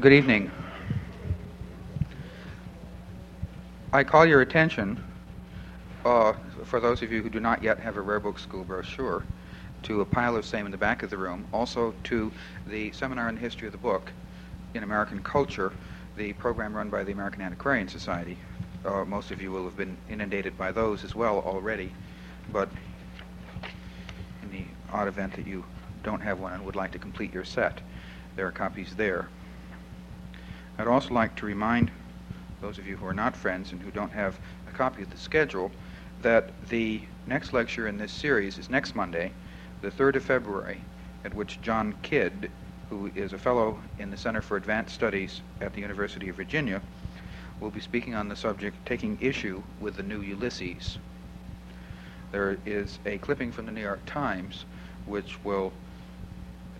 Good evening. I call your attention, uh, for those of you who do not yet have a Rare Book School brochure, to a pile of same in the back of the room, also to the Seminar on the History of the Book in American Culture, the program run by the American Antiquarian Society. Uh, most of you will have been inundated by those as well already, but in the odd event that you don't have one and would like to complete your set, there are copies there. I'd also like to remind those of you who are not friends and who don't have a copy of the schedule that the next lecture in this series is next Monday, the 3rd of February, at which John Kidd, who is a fellow in the Center for Advanced Studies at the University of Virginia, will be speaking on the subject taking issue with the new Ulysses. There is a clipping from the New York Times which will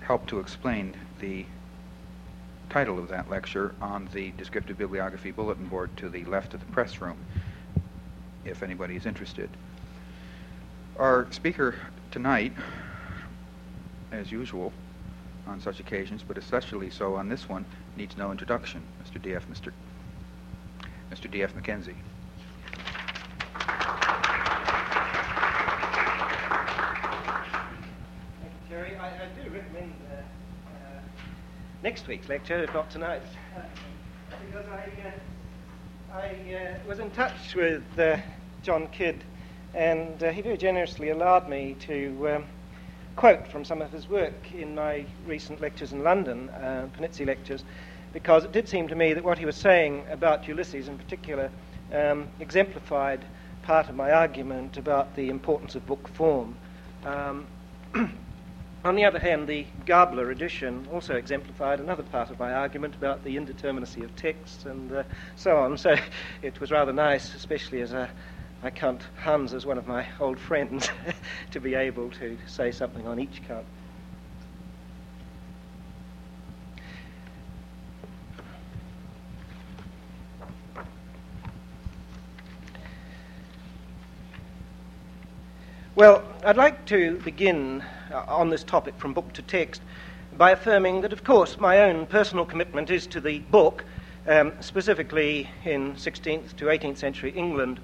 help to explain the title of that lecture on the descriptive bibliography bulletin board to the left of the press room, if anybody is interested. Our speaker tonight, as usual on such occasions, but especially so on this one, needs no introduction. Mr. D.F. Mr. Mr. D.F. McKenzie. Jerry. I, I do recommend uh, uh, next week's lecture, if not tonight's, uh, because I, uh, I uh, was in touch with uh, John Kidd, and he very generously allowed me to um, quote from some of his work in my recent lectures in London, uh, Panizzi lectures, because it did seem to me that what he was saying about Ulysses in particular um, exemplified part of my argument about the importance of book form. Um, On the other hand, the Gabler edition also exemplified another part of my argument about the indeterminacy of texts and uh, so on. So it was rather nice, especially as a, I count Hans as one of my old friends, to be able to say something on each count. Well, I'd like to begin uh, on this topic from book to text by affirming that, of course, my own personal commitment is to the book, um, specifically in 16th to 18th century England.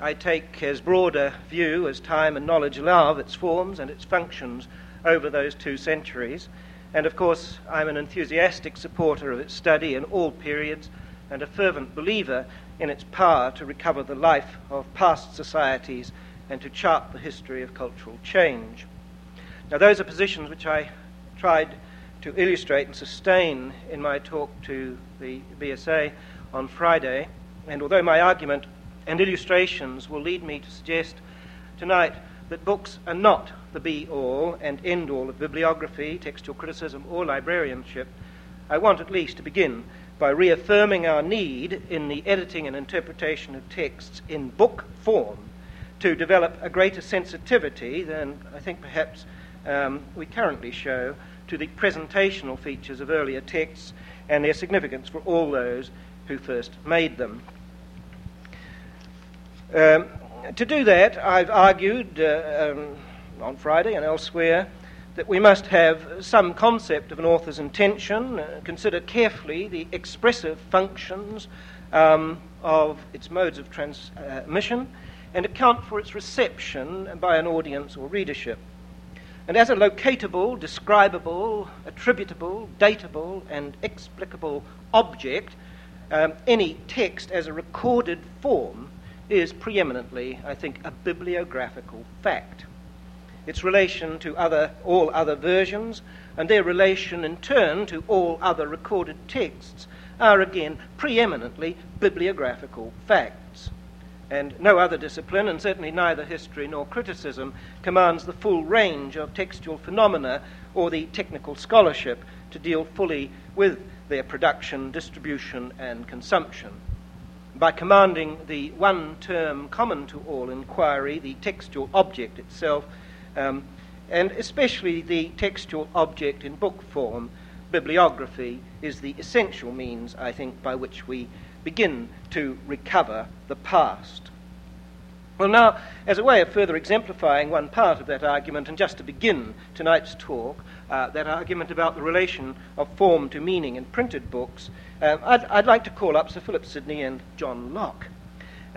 I take as broad a view as time and knowledge allow of its forms and its functions over those two centuries. And of course, I'm an enthusiastic supporter of its study in all periods and a fervent believer in its power to recover the life of past societies and to chart the history of cultural change. Now, those are positions which I tried to illustrate and sustain in my talk to the BSA on Friday. And although my argument and illustrations will lead me to suggest tonight that books are not the be all and end all of bibliography, textual criticism, or librarianship, I want at least to begin by reaffirming our need in the editing and interpretation of texts in book form to develop a greater sensitivity than I think perhaps um, we currently show to the presentational features of earlier texts and their significance for all those who first made them. Um, to do that, I've argued uh, um, on Friday and elsewhere that we must have some concept of an author's intention, uh, consider carefully the expressive functions um, of its modes of transmission, and account for its reception by an audience or readership. And as a locatable, describable, attributable, datable, and explicable object, um, any text as a recorded form is preeminently, I think, a bibliographical fact. Its relation to other, all other versions and their relation in turn to all other recorded texts are again preeminently bibliographical facts and no other discipline, and certainly neither history nor criticism, commands the full range of textual phenomena or the technical scholarship to deal fully with their production, distribution, and consumption. By commanding the one term common to all inquiry, the textual object itself, um, and especially the textual object in book form, bibliography is the essential means, I think, by which we begin to recover the past. Well, now, as a way of further exemplifying one part of that argument, and just to begin tonight's talk, uh, that argument about the relation of form to meaning in printed books, uh, I'd, I'd, like to call up Sir Philip Sidney and John Locke.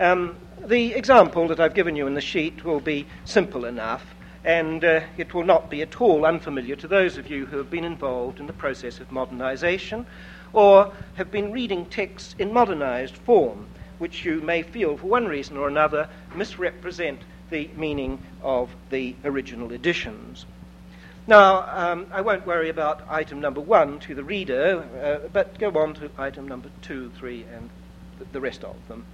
Um, the example that I've given you in the sheet will be simple enough, and uh, it will not be at all unfamiliar to those of you who have been involved in the process of modernization or have been reading texts in modernized form, which you may feel, for one reason or another, misrepresent the meaning of the original editions. Now, um, I won't worry about item number one to the reader, uh, but go on to item number two, three, and the rest of them.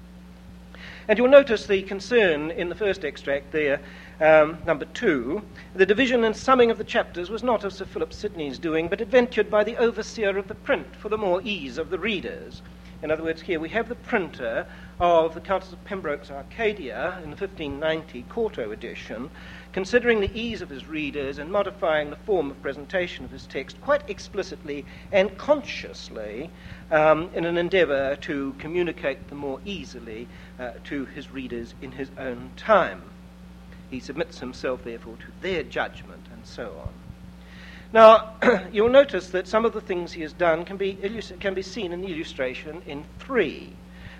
And you'll notice the concern in the first extract there, um, number two. The division and summing of the chapters was not of Sir Philip Sidney's doing, but adventured by the overseer of the print for the more ease of the readers. In other words, here we have the printer of the Countess of Pembroke's Arcadia in the 1590 quarto edition, considering the ease of his readers and modifying the form of presentation of his text quite explicitly and consciously um, in an endeavour to communicate the more easily uh, to his readers in his own time. He submits himself, therefore, to their judgment and so on. Now, you'll notice that some of the things he has done can be, illus- can be seen in the illustration in three.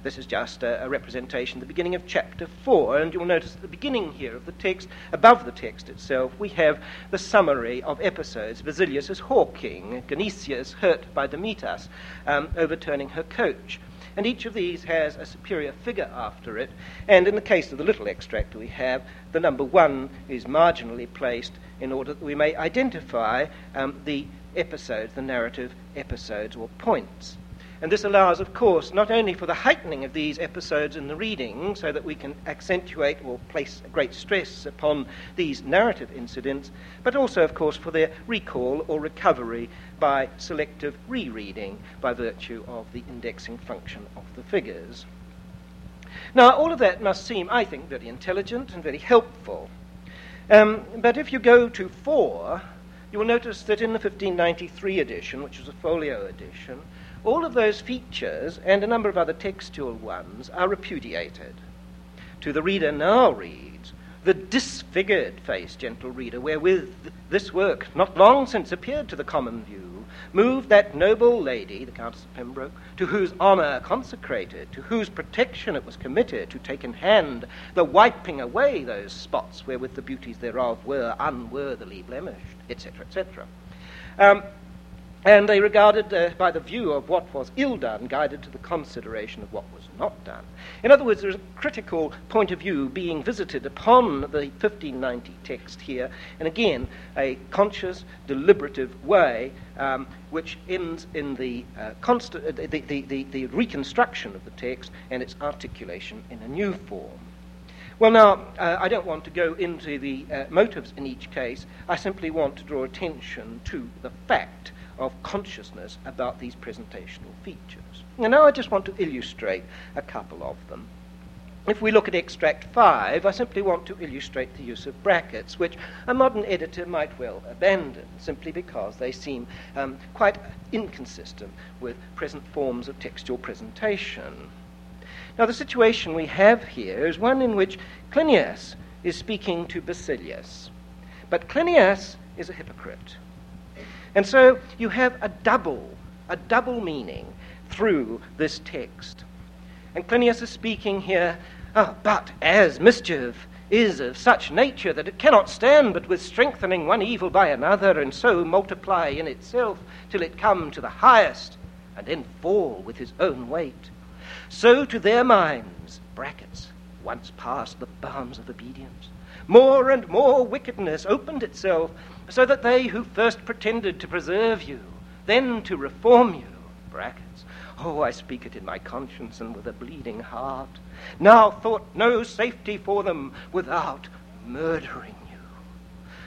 This is just a, a, representation, the beginning of chapter 4. And you'll notice at the beginning here of the text, above the text itself, we have the summary of episodes. Basilius is hawking, Gynecia is hurt by Dametas, um, overturning her coach. And each of these has a superior figure after it. And in the case of the little extract we have, the number one is marginally placed in order that we may identify um, the episodes, the narrative episodes or points. And this allows, of course, not only for the heightening of these episodes in the reading, so that we can accentuate or place great stress upon these narrative incidents, but also, of course, for their recall or recovery by selective rereading by virtue of the indexing function of the figures. Now, all of that must seem, I think, very intelligent and very helpful. Um, but if you go to 4, you will notice that in the 1593 edition, which was a folio edition, all of those features and a number of other textual ones are repudiated. To the reader now reads, the disfigured face, gentle reader, wherewith this work not long since appeared to the common view, moved that noble lady, the Countess of Pembroke, to whose honour consecrated, to whose protection it was committed, to take in hand the wiping away those spots wherewith the beauties thereof were unworthily blemished, etc., etc. Um, and they regarded, uh, by the view of what was ill done, guided to the consideration of what was not done. In other words, there's a critical point of view being visited upon the 1590 text here, and again, a conscious, deliberative way um, which ends in the, uh, uh, the, the, the, the reconstruction of the text and its articulation in a new form. Well, now, uh, I don't want to go into the uh, motives in each case. I simply want to draw attention to the fact of consciousness about these presentational features. And now I just want to illustrate a couple of them. If we look at extract 5, I simply want to illustrate the use of brackets, which a modern editor might well abandon, simply because they seem um, quite inconsistent with present forms of textual presentation. Now, the situation we have here is one in which Clinias is speaking to Basilius, but Clinias is a hypocrite. And so you have a double, a double meaning through this text. And Clinias is speaking here, oh, but as mischief is of such nature that it cannot stand but with strengthening one evil by another, and so multiply in itself till it come to the highest, and then fall with his own weight. So to their minds, brackets, once past the bounds of obedience, more and more wickedness opened itself, so that they who first pretended to preserve you, then to reform you, brackets, oh, I speak it in my conscience and with a bleeding heart, now thought no safety for them without murdering you.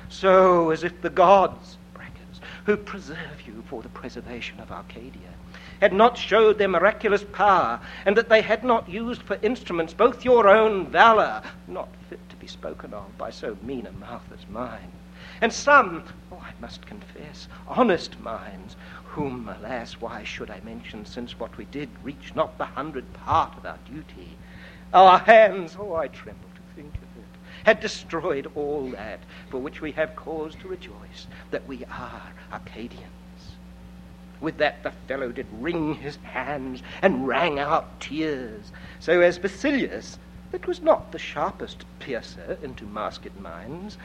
So as if the gods, brackets, who preserve you for the preservation of Arcadia, had not showed their miraculous power, and that they had not used for instruments both your own valor, not fit to be spoken of by so mean a mouth as mine, and some, oh, I must confess, honest minds, whom, alas, why should I mention, since what we did reach not the hundred part of our duty? Our hands, oh, I tremble to think of it, had destroyed all that for which we have cause to rejoice, that we are Arcadians. With that, the fellow did wring his hands and rang out tears, so as Basilius, that was not the sharpest piercer into masked minds,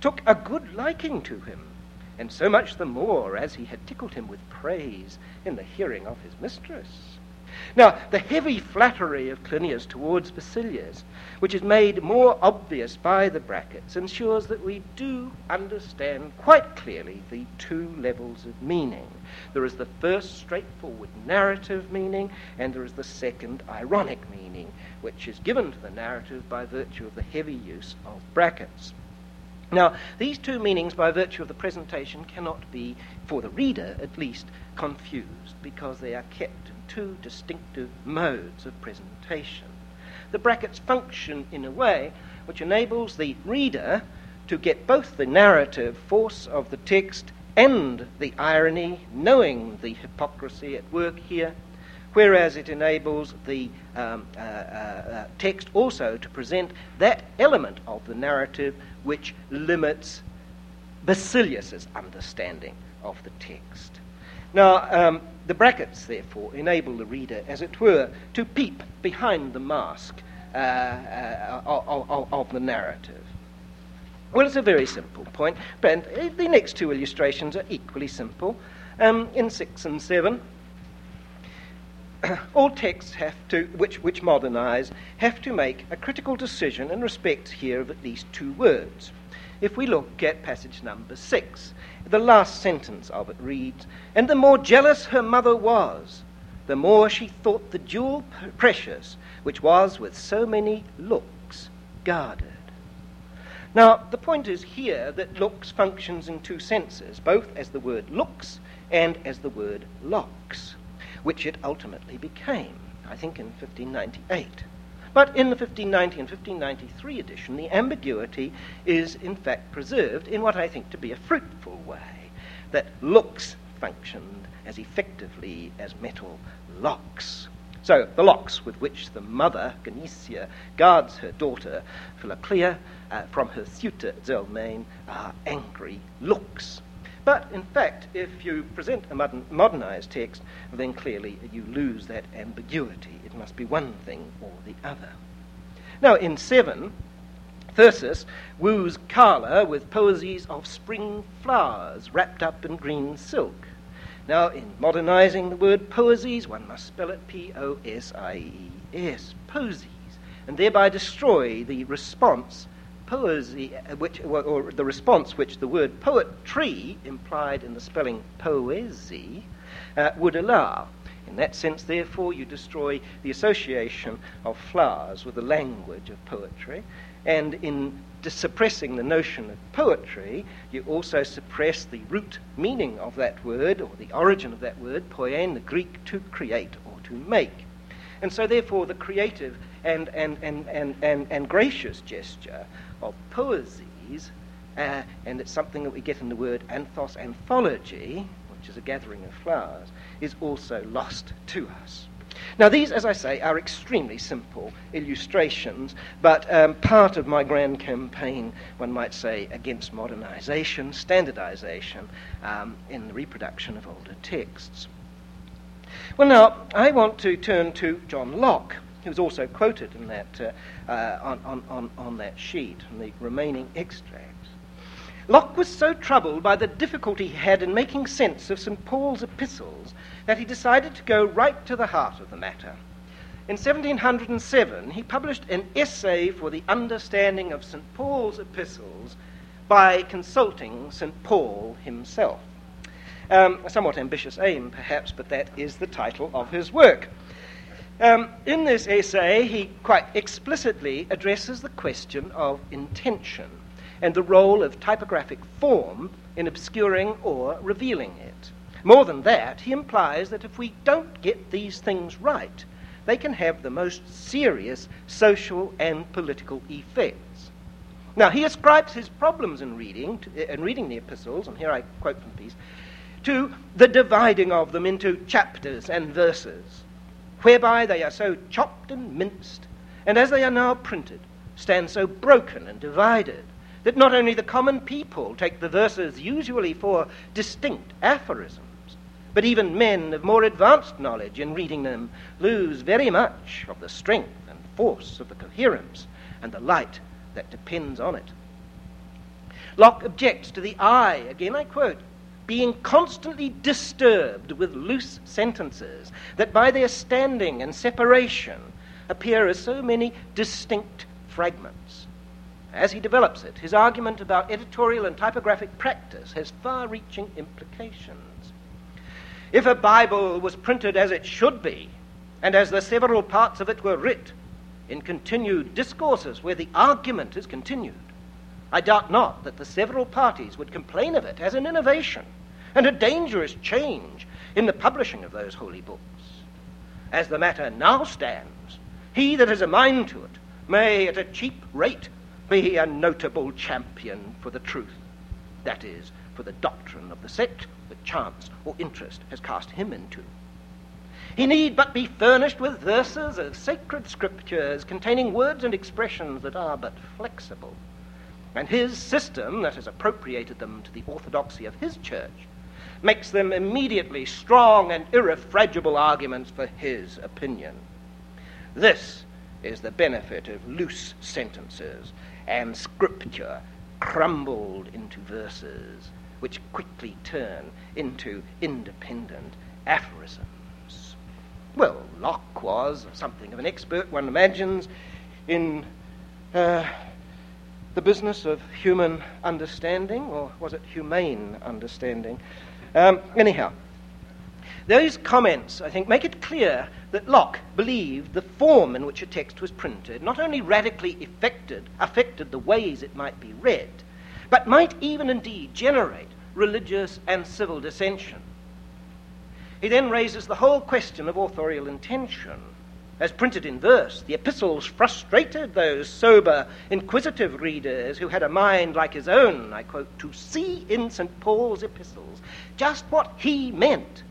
took a good liking to him, and so much the more as he had tickled him with praise in the hearing of his mistress. Now, the heavy flattery of Clinias towards Basilius, which is made more obvious by the brackets, ensures that we do understand quite clearly the two levels of meaning. There is the first straightforward narrative meaning, and there is the second ironic meaning, which is given to the narrative by virtue of the heavy use of brackets. Now, these two meanings, by virtue of the presentation, cannot be, for the reader at least, confused because they are kept in two distinctive modes of presentation. The brackets function in a way which enables the reader to get both the narrative force of the text and the irony, knowing the hypocrisy at work here, whereas it enables the um, uh, uh, uh, text also to present that element of the narrative which limits Basilius's understanding of the text. Now, um, the brackets, therefore, enable the reader, as it were, to peep behind the mask uh, uh, of, of, the narrative. Well, it's a very simple point, but the next two illustrations are equally simple. Um, in 6 and 7, all texts have to, which, which modernize, have to make a critical decision in respect here of at least two words. If we look at passage number 6, the last sentence of it reads And the more jealous her mother was, the more she thought the jewel precious, which was with so many looks guarded. Now, the point is here that looks functions in two senses, both as the word looks and as the word locks, which it ultimately became, I think, in 1598. But in the 1590 and 1593 edition, the ambiguity is in fact preserved in what I think to be a fruitful way, that looks functioned as effectively as metal locks. So, the locks with which the mother, Gynecia, guards her daughter, Philoclea, uh, from her suitor, Zelmane, are angry looks. But in fact, if you present a modern, modernized text, then clearly you lose that ambiguity. It must be one thing or the other. Now, in 7, Thyrsis woos Kala with poesies of spring flowers wrapped up in green silk. Now, in modernizing the word poesies, one must spell it P O S I E S, posies, and thereby destroy the response poesy, uh, which, or the response which the word poetry, implied in the spelling poesy, uh, would allow. In that sense, therefore, you destroy the association of flowers with the language of poetry, and in suppressing the notion of poetry, you also suppress the root meaning of that word, or the origin of that word, poiein, the Greek to create or to make. And so, therefore, the creative and, and, and, and, and, and gracious gesture of poesies, uh, and it's something that we get in the word anthos, anthology, which is a gathering of flowers, is also lost to us. Now, these, as I say, are extremely simple illustrations, but um, part of my grand campaign, one might say, against modernization, standardization um, in the reproduction of older texts. Well, now, I want to turn to John Locke, who's also quoted in that, uh, uh, on, on, on that sheet, in the remaining extracts. Locke was so troubled by the difficulty he had in making sense of St. Paul's epistles that he decided to go right to the heart of the matter. In 1707, he published an essay for the understanding of St. Paul's epistles by consulting St. Paul himself. Um, a somewhat ambitious aim, perhaps, but that is the title of his work. Um, in this essay, he quite explicitly addresses the question of intention and the role of typographic form in obscuring or revealing it. More than that, he implies that if we don't get these things right, they can have the most serious social and political effects. Now, he ascribes his problems in reading, to, in reading the epistles, and here I quote from the piece, to the dividing of them into chapters and verses, whereby they are so chopped and minced, and as they are now printed, stand so broken and divided that not only the common people take the verses usually for distinct aphorisms, but even men of more advanced knowledge in reading them lose very much of the strength and force of the coherence and the light that depends on it. Locke objects to the eye, again I quote, being constantly disturbed with loose sentences that by their standing and separation appear as so many distinct fragments. As he develops it, his argument about editorial and typographic practice has far reaching implications. If a Bible was printed as it should be, and as the several parts of it were writ, in continued discourses where the argument is continued, I doubt not that the several parties would complain of it as an innovation and a dangerous change in the publishing of those holy books. As the matter now stands, he that has a mind to it may, at a cheap rate, be a notable champion for the truth, that is, for the doctrine of the sect that chance or interest has cast him into. He need but be furnished with verses of sacred scriptures containing words and expressions that are but flexible. And his system, that has appropriated them to the orthodoxy of his church, makes them immediately strong and irrefragable arguments for his opinion. This is the benefit of loose sentences and scripture crumbled into verses which quickly turn into independent aphorisms. Well, Locke was something of an expert, one imagines, in uh, the business of human understanding, or was it humane understanding? Um, anyhow, those comments, I think, make it clear that Locke believed the form in which a text was printed not only radically affected, affected the ways it might be read, but might even indeed generate religious and civil dissension. He then raises the whole question of authorial intention. As printed in verse, the epistles frustrated those sober, inquisitive readers who had a mind like his own, I quote, to see in St. Paul's epistles just what he meant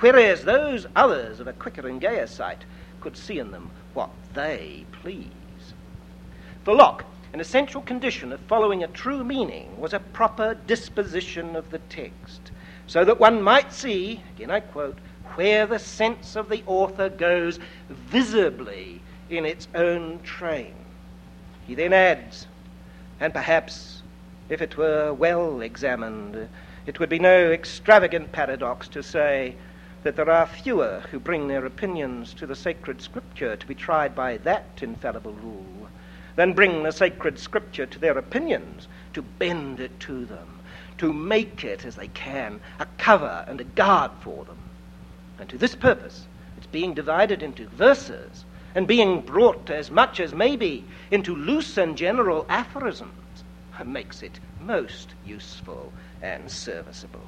whereas those others of a quicker and gayer sight could see in them what they please. For Locke, an essential condition of following a true meaning was a proper disposition of the text, so that one might see, again I quote, where the sense of the author goes visibly in its own train. He then adds, and perhaps if it were well examined, it would be no extravagant paradox to say that there are fewer who bring their opinions to the sacred scripture to be tried by that infallible rule than bring the sacred scripture to their opinions to bend it to them, to make it, as they can, a cover and a guard for them. And to this purpose, it's being divided into verses and being brought as much as maybe into loose and general aphorisms makes it most useful and serviceable.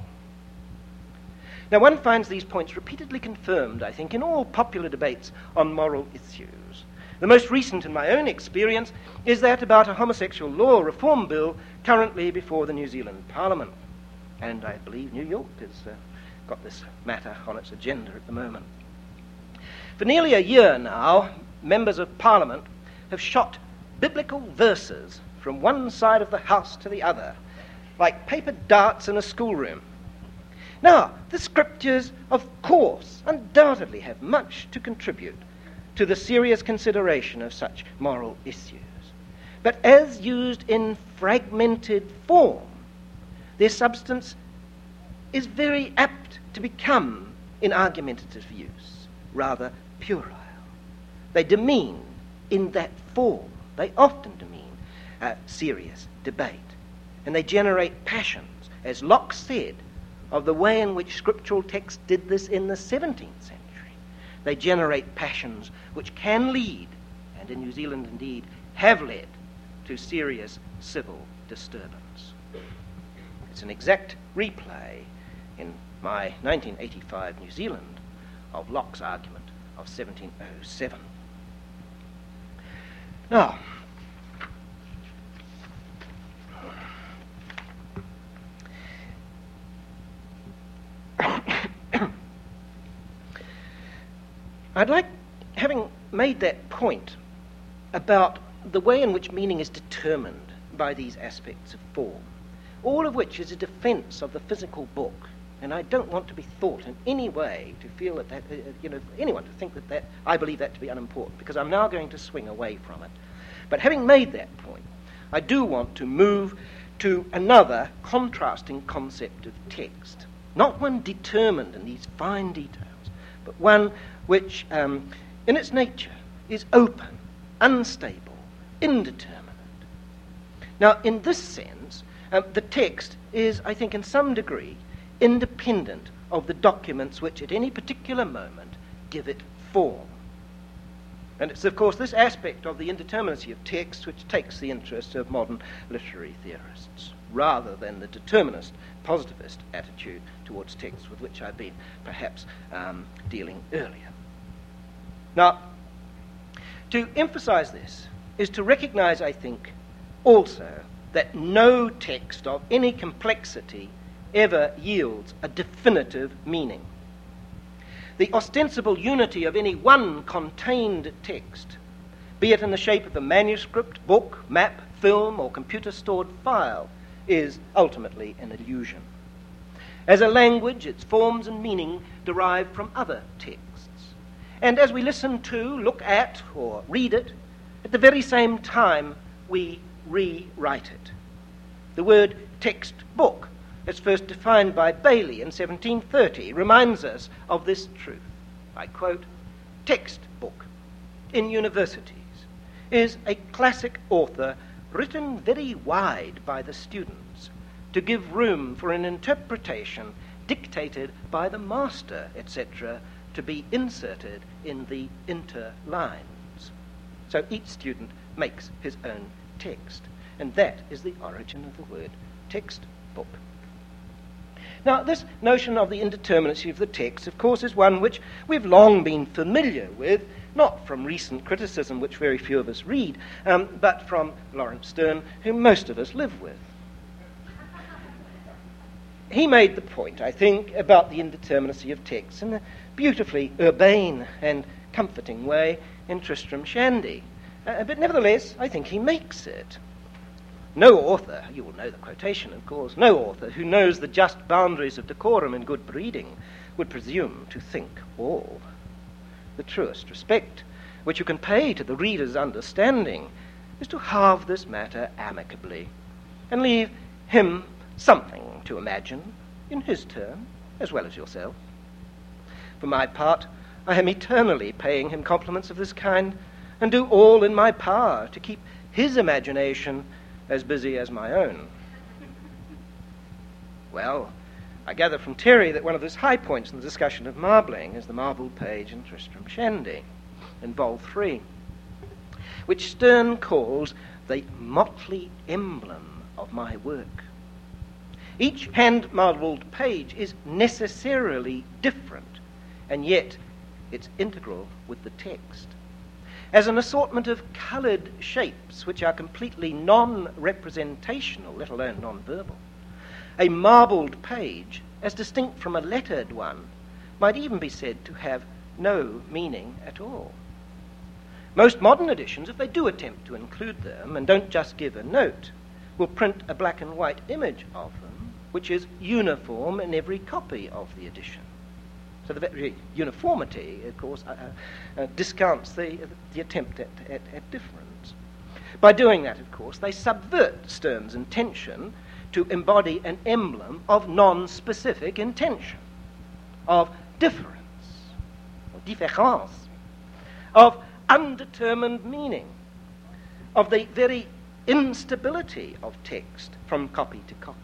Now, one finds these points repeatedly confirmed, I think, in all popular debates on moral issues. The most recent, in my own experience, is that about a homosexual law reform bill currently before the New Zealand Parliament. And I believe New York is uh, got this matter on its agenda at the moment. For nearly a year now, members of Parliament have shot biblical verses from one side of the House to the other, like paper darts in a schoolroom. Now, the scriptures, of course, undoubtedly have much to contribute to the serious consideration of such moral issues. But as used in fragmented form, their substance is very apt to become, in argumentative use, rather puerile. They demean in that form, they often demean a serious debate. And they generate passions, as Locke said, of the way in which scriptural texts did this in the 17th century. They generate passions which can lead, and in New Zealand indeed have led, to serious civil disturbance. It's an exact replay in my 1985 New Zealand of Locke's argument of 1707. Now, I'd like, having made that point about the way in which meaning is determined by these aspects of form, all of which is a defense of the physical book. And I don't want to be thought in any way to feel that, that uh, you know, anyone to think that, that I believe that to be unimportant, because I'm now going to swing away from it. But having made that point, I do want to move to another contrasting concept of text. Not one determined in these fine details, but one which, um, in its nature, is open, unstable, indeterminate. Now, in this sense, um, the text is, I think, in some degree, independent of the documents which, at any particular moment, give it form. And it's, of course, this aspect of the indeterminacy of text which takes the interest of modern literary theorists, rather than the determinist, positivist attitude towards text with which I've been perhaps um, dealing earlier. Now, to emphasize this is to recognize, I think, also that no text of any complexity ever yields a definitive meaning. The ostensible unity of any one contained text, be it in the shape of a manuscript, book, map, film, or computer stored file, is ultimately an illusion. As a language, its forms and meaning derive from other texts. And as we listen to, look at, or read it, at the very same time we rewrite it. The word textbook, as first defined by Bailey in 1730, reminds us of this truth. I quote Textbook in universities is a classic author written very wide by the students to give room for an interpretation dictated by the master, etc., to be inserted in the interlines. So each student makes his own text. And that is the origin of the word textbook. Now, this notion of the indeterminacy of the text, of course, is one which we've long been familiar with, not from recent criticism, which very few of us read, um, but from Laurence Sterne, whom most of us live with. He made the point, I think, about the indeterminacy of text in a beautifully urbane and comforting way in Tristram Shandy. Uh, but nevertheless, I think he makes it. No author, you will know the quotation, of course, no author who knows the just boundaries of decorum and good breeding would presume to think all. The truest respect which you can pay to the reader's understanding is to halve this matter amicably and leave him something to imagine in his turn as well as yourself. For my part, I am eternally paying him compliments of this kind and do all in my power to keep his imagination as busy as my own. Well, I gather from Terry that one of those high points in the discussion of marbling is the marbled page in Tristram Shandy, in Vol 3, which Sterne calls the motley emblem of my work. Each hand marbled page is necessarily different, and yet it's integral with the text as an assortment of coloured shapes which are completely non representational, let alone non verbal. A marbled page, as distinct from a lettered one, might even be said to have no meaning at all. Most modern editions, if they do attempt to include them and don't just give a note, will print a black and white image of them, which is uniform in every copy of the edition. So the very uniformity, of course, uh, uh, uh, discounts the, the attempt at, at, at, difference. By doing that, of course, they subvert Sterne's intention to embody an emblem of non specific intention, of difference, of différence, of undetermined meaning, of the very instability of text from copy to copy.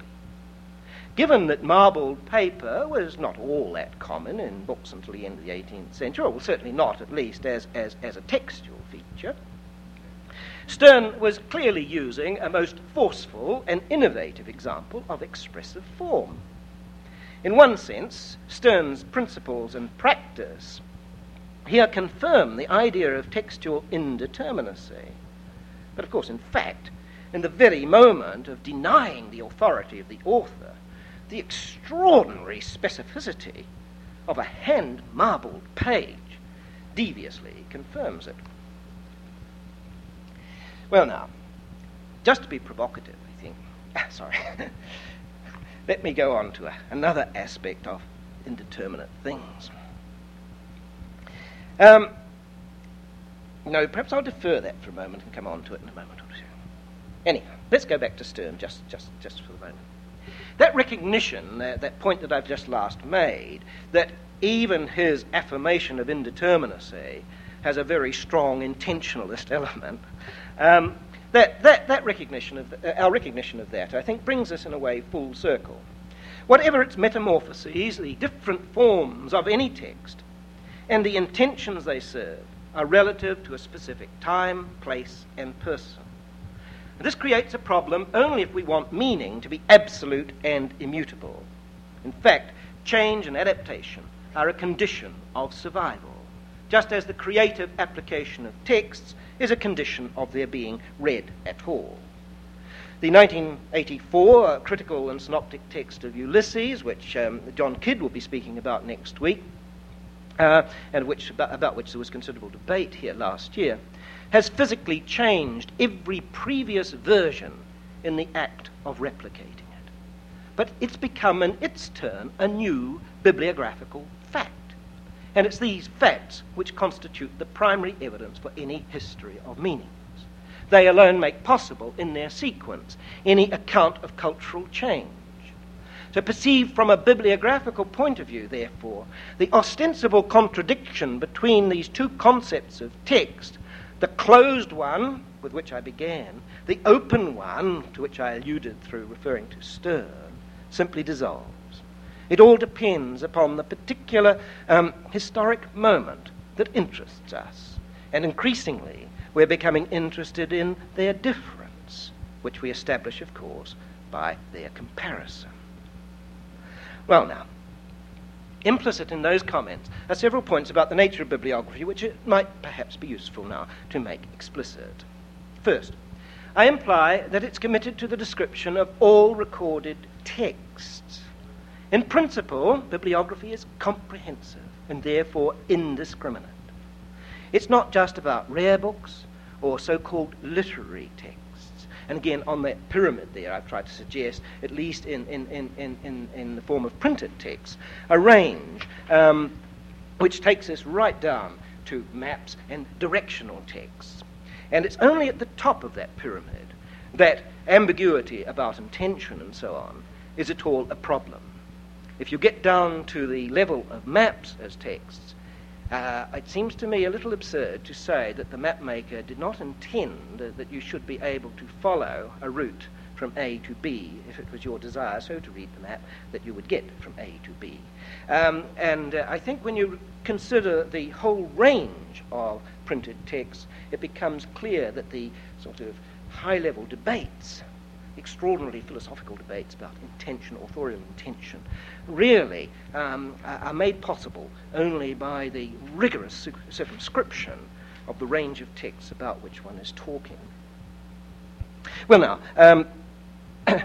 Given that marbled paper was not all that common in books until the end of the 18th century, or certainly not at least as, as, as a textual feature, Sterne was clearly using a most forceful and innovative example of expressive form. In one sense, Sterne's principles and practice here confirm the idea of textual indeterminacy. But of course, in fact, in the very moment of denying the authority of the author, the extraordinary specificity of a hand marbled page deviously confirms it. Well, now, just to be provocative, I think, sorry, let me go on to a, another aspect of indeterminate things. Um, no, perhaps I'll defer that for a moment and come on to it in a moment or two. Anyhow, let's go back to Sterne just, just, just for the moment. That recognition, uh, that point that I've just last made, that even his affirmation of indeterminacy has a very strong intentionalist element, um, that, that, that recognition of the, uh, our recognition of that, I think, brings us in a way full circle. Whatever its metamorphoses, the different forms of any text, and the intentions they serve are relative to a specific time, place, and person. This creates a problem only if we want meaning to be absolute and immutable. In fact, change and adaptation are a condition of survival, just as the creative application of texts is a condition of their being read at all. The 1984 critical and synoptic text of Ulysses, which um, John Kidd will be speaking about next week, uh, and which, about, about which there was considerable debate here last year, has physically changed every previous version in the act of replicating it. But it's become, in its turn, a new bibliographical fact. And it's these facts which constitute the primary evidence for any history of meanings. They alone make possible, in their sequence, any account of cultural change. To perceive from a bibliographical point of view, therefore, the ostensible contradiction between these two concepts of text, the closed one, with which I began, the open one, to which I alluded through referring to Sterne, simply dissolves. It all depends upon the particular um, historic moment that interests us. And increasingly, we're becoming interested in their difference, which we establish, of course, by their comparison. Well, now, implicit in those comments are several points about the nature of bibliography which it might perhaps be useful now to make explicit. First, I imply that it's committed to the description of all recorded texts. In principle, bibliography is comprehensive and therefore indiscriminate. It's not just about rare books or so called literary texts. And again, on that pyramid there, I've tried to suggest, at least in, in, in, in, in the form of printed text, a range um, which takes us right down to maps and directional texts. And it's only at the top of that pyramid that ambiguity about intention and so on is at all a problem. If you get down to the level of maps as texts, uh, it seems to me a little absurd to say that the mapmaker did not intend that you should be able to follow a route from A to B if it was your desire so to read the map that you would get from A to B. Um, and uh, I think when you consider the whole range of printed texts, it becomes clear that the sort of high level debates extraordinarily philosophical debates about intention, authorial intention, really um, are made possible only by the rigorous circumscription of the range of texts about which one is talking. Well, now, um,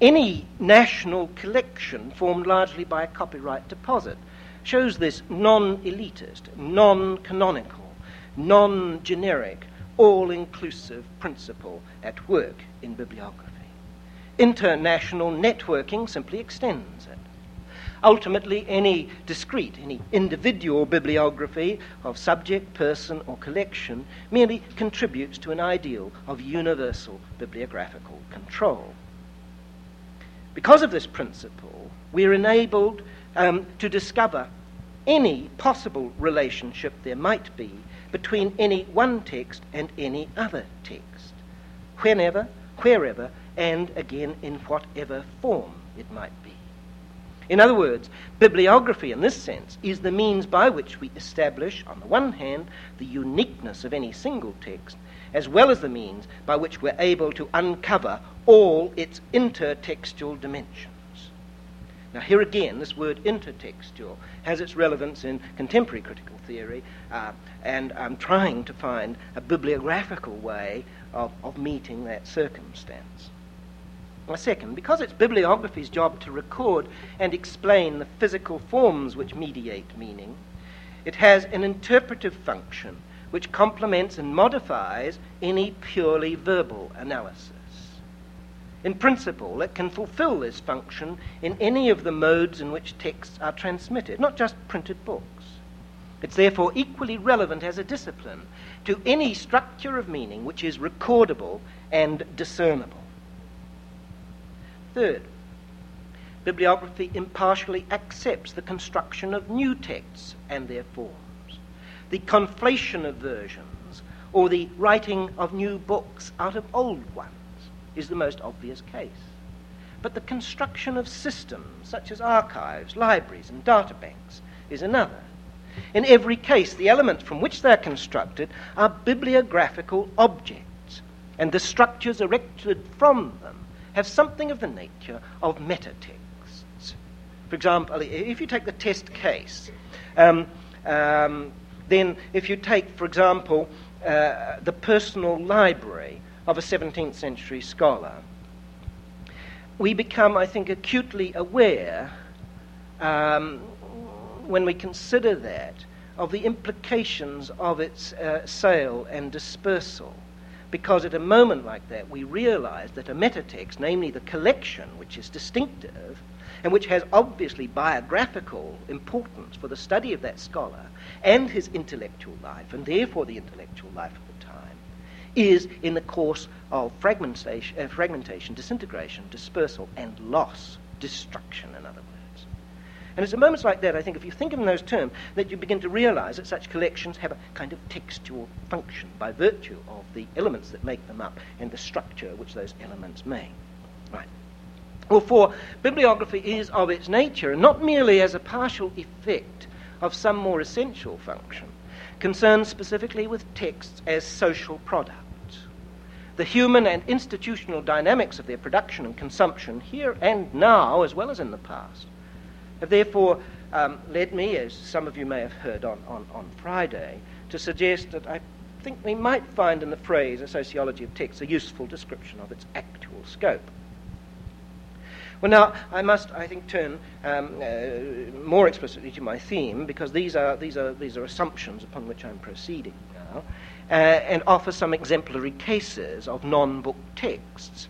any national collection formed largely by a copyright deposit shows this non elitist, non canonical, non generic all inclusive principle at work in bibliography. International networking simply extends it. Ultimately, any discrete, any individual bibliography of subject, person, or collection merely contributes to an ideal of universal bibliographical control. Because of this principle, we're enabled um, to discover any possible relationship there might be between any one text and any other text, whenever, wherever, and again in whatever form it might be. In other words, bibliography in this sense is the means by which we establish, on the one hand, the uniqueness of any single text, as well as the means by which we're able to uncover all its intertextual dimensions. Now, here again, this word intertextual has its relevance in contemporary critical theory, uh, and I'm trying to find a bibliographical way of, of meeting that circumstance. A second, because it's bibliography's job to record and explain the physical forms which mediate meaning, it has an interpretive function which complements and modifies any purely verbal analysis. In principle, it can fulfill this function in any of the modes in which texts are transmitted, not just printed books. It's therefore equally relevant as a discipline to any structure of meaning which is recordable and discernible. Third, bibliography impartially accepts the construction of new texts and their forms, the conflation of versions, or the writing of new books out of old ones is the most obvious case. But the construction of systems such as archives, libraries, and databanks is another. In every case, the elements from which they are constructed are bibliographical objects, and the structures erected from them have something of the nature of metatexts. For example, if you take the test case, um, um, then if you take, for example, uh, the personal library of a 17th century scholar, we become, I think, acutely aware um, when we consider that of the implications of its uh, sale and dispersal. Because at a moment like that, we realize that a metatext, namely the collection, which is distinctive and which has obviously biographical importance for the study of that scholar and his intellectual life, and therefore the intellectual life of the time, is in the course of fragmentation, uh, fragmentation, disintegration, dispersal, and loss, destruction, words. And it's at moments like that, I think, if you think in those terms, that you begin to realize that such collections have a kind of textual function by virtue of the elements that make them up and the structure which those elements make. Right. Well, for bibliography is of its nature, and not merely as a partial effect of some more essential function, concerned specifically with texts as social products the human and institutional dynamics of their production and consumption here and now, as well as in the past, therefore um, led me, as some of you may have heard on, on, on Friday, to suggest that I think we might find in the phrase a sociology of text a useful description of its actual scope. Well, now, I must, I think, turn um, uh, more explicitly to my theme because these are, these, are, these are assumptions upon which I'm proceeding now uh, and offer some exemplary cases of non book texts,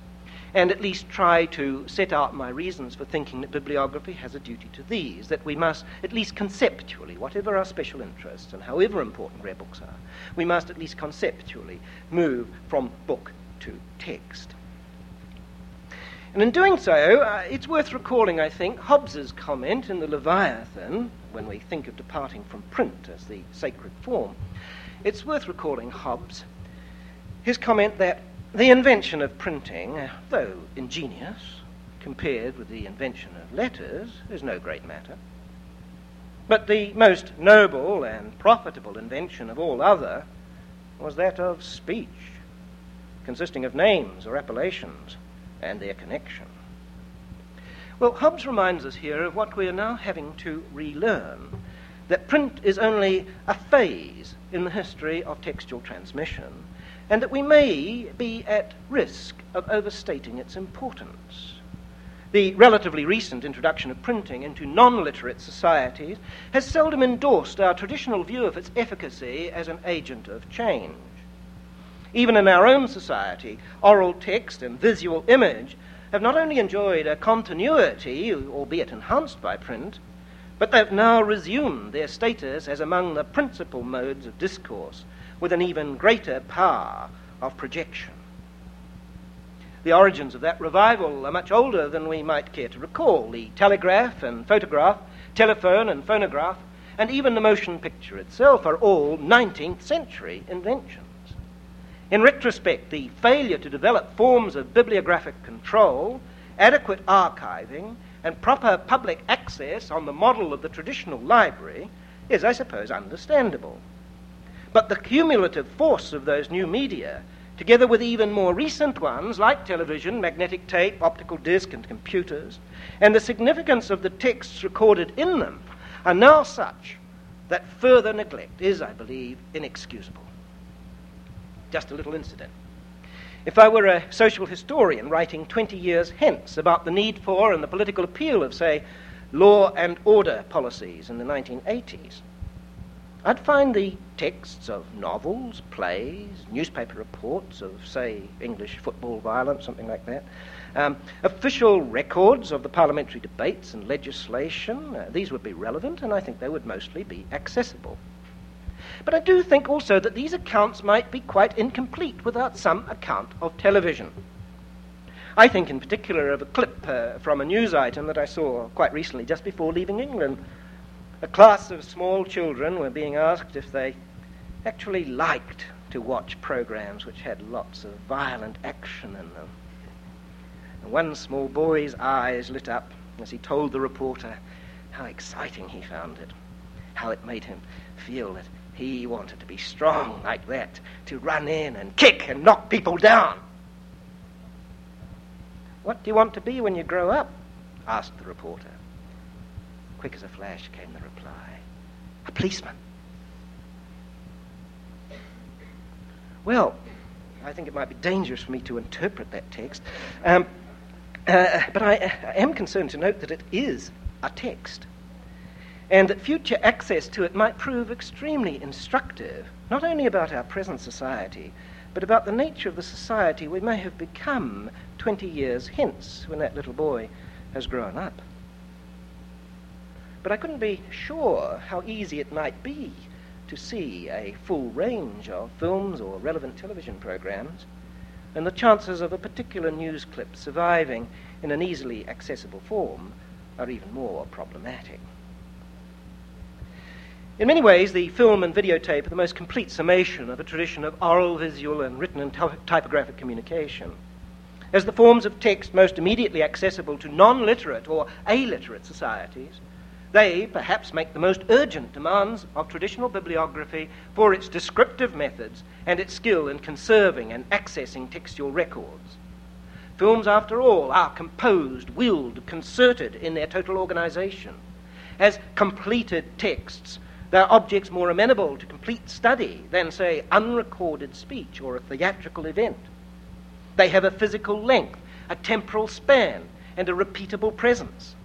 and at least try to set out my reasons for thinking that bibliography has a duty to these, that we must, at least conceptually, whatever our special interests and however important rare books are, we must at least conceptually move from book to text. And in doing so, uh, it's worth recalling, I think, Hobbes's comment in the Leviathan, when we think of departing from print as the sacred form, it's worth recalling Hobbes, his comment that the invention of printing, though ingenious, compared with the invention of letters, is no great matter. But the most noble and profitable invention of all other was that of speech, consisting of names or appellations and their connection. Well, Hobbes reminds us here of what we are now having to relearn that print is only a phase in the history of textual transmission, and that we may be at risk of overstating its importance. The relatively recent introduction of printing into non literate societies has seldom endorsed our traditional view of its efficacy as an agent of change. Even in our own society, oral text and visual image have not only enjoyed a continuity, albeit enhanced by print, but they've now resumed their status as among the principal modes of discourse with an even greater power of projection. The origins of that revival are much older than we might care to recall. The telegraph and photograph, telephone and phonograph, and even the motion picture itself are all 19th century inventions. In retrospect, the failure to develop forms of bibliographic control, adequate archiving, and proper public access on the model of the traditional library is, I suppose, understandable. But the cumulative force of those new media, together with even more recent ones like television, magnetic tape, optical disc, and computers, and the significance of the texts recorded in them, are now such that further neglect is, I believe, inexcusable. Just a little incident. If I were a social historian writing 20 years hence about the need for and the political appeal of, say, law and order policies in the 1980s, I'd find the texts of novels, plays, newspaper reports of, say, English football violence, something like that, um, official records of the parliamentary debates and legislation. Uh, these would be relevant, and I think they would mostly be accessible. But I do think also that these accounts might be quite incomplete without some account of television. I think in particular of a clip uh, from a news item that I saw quite recently, just before leaving England. A class of small children were being asked if they actually liked to watch programs which had lots of violent action in them. And one small boy's eyes lit up as he told the reporter how exciting he found it, how it made him feel that he wanted to be strong like that, to run in and kick and knock people down. What do you want to be when you grow up? asked the reporter. Quick as a flash came the reply A policeman. Well, I think it might be dangerous for me to interpret that text, um, uh, but I, I am concerned to note that it is a text and that future access to it might prove extremely instructive, not only about our present society, but about the nature of the society we may have become 20 years hence when that little boy has grown up. But I couldn't be sure how easy it might be to see a full range of films or relevant television programs, and the chances of a particular news clip surviving in an easily accessible form are even more problematic. In many ways, the film and videotape are the most complete summation of a tradition of oral, visual, and written and typographic communication. As the forms of text most immediately accessible to non literate or illiterate societies, they perhaps make the most urgent demands of traditional bibliography for its descriptive methods and its skill in conserving and accessing textual records. Films, after all, are composed, willed, concerted in their total organization. As completed texts, they are objects more amenable to complete study than, say, unrecorded speech or a theatrical event. They have a physical length, a temporal span, and a repeatable presence.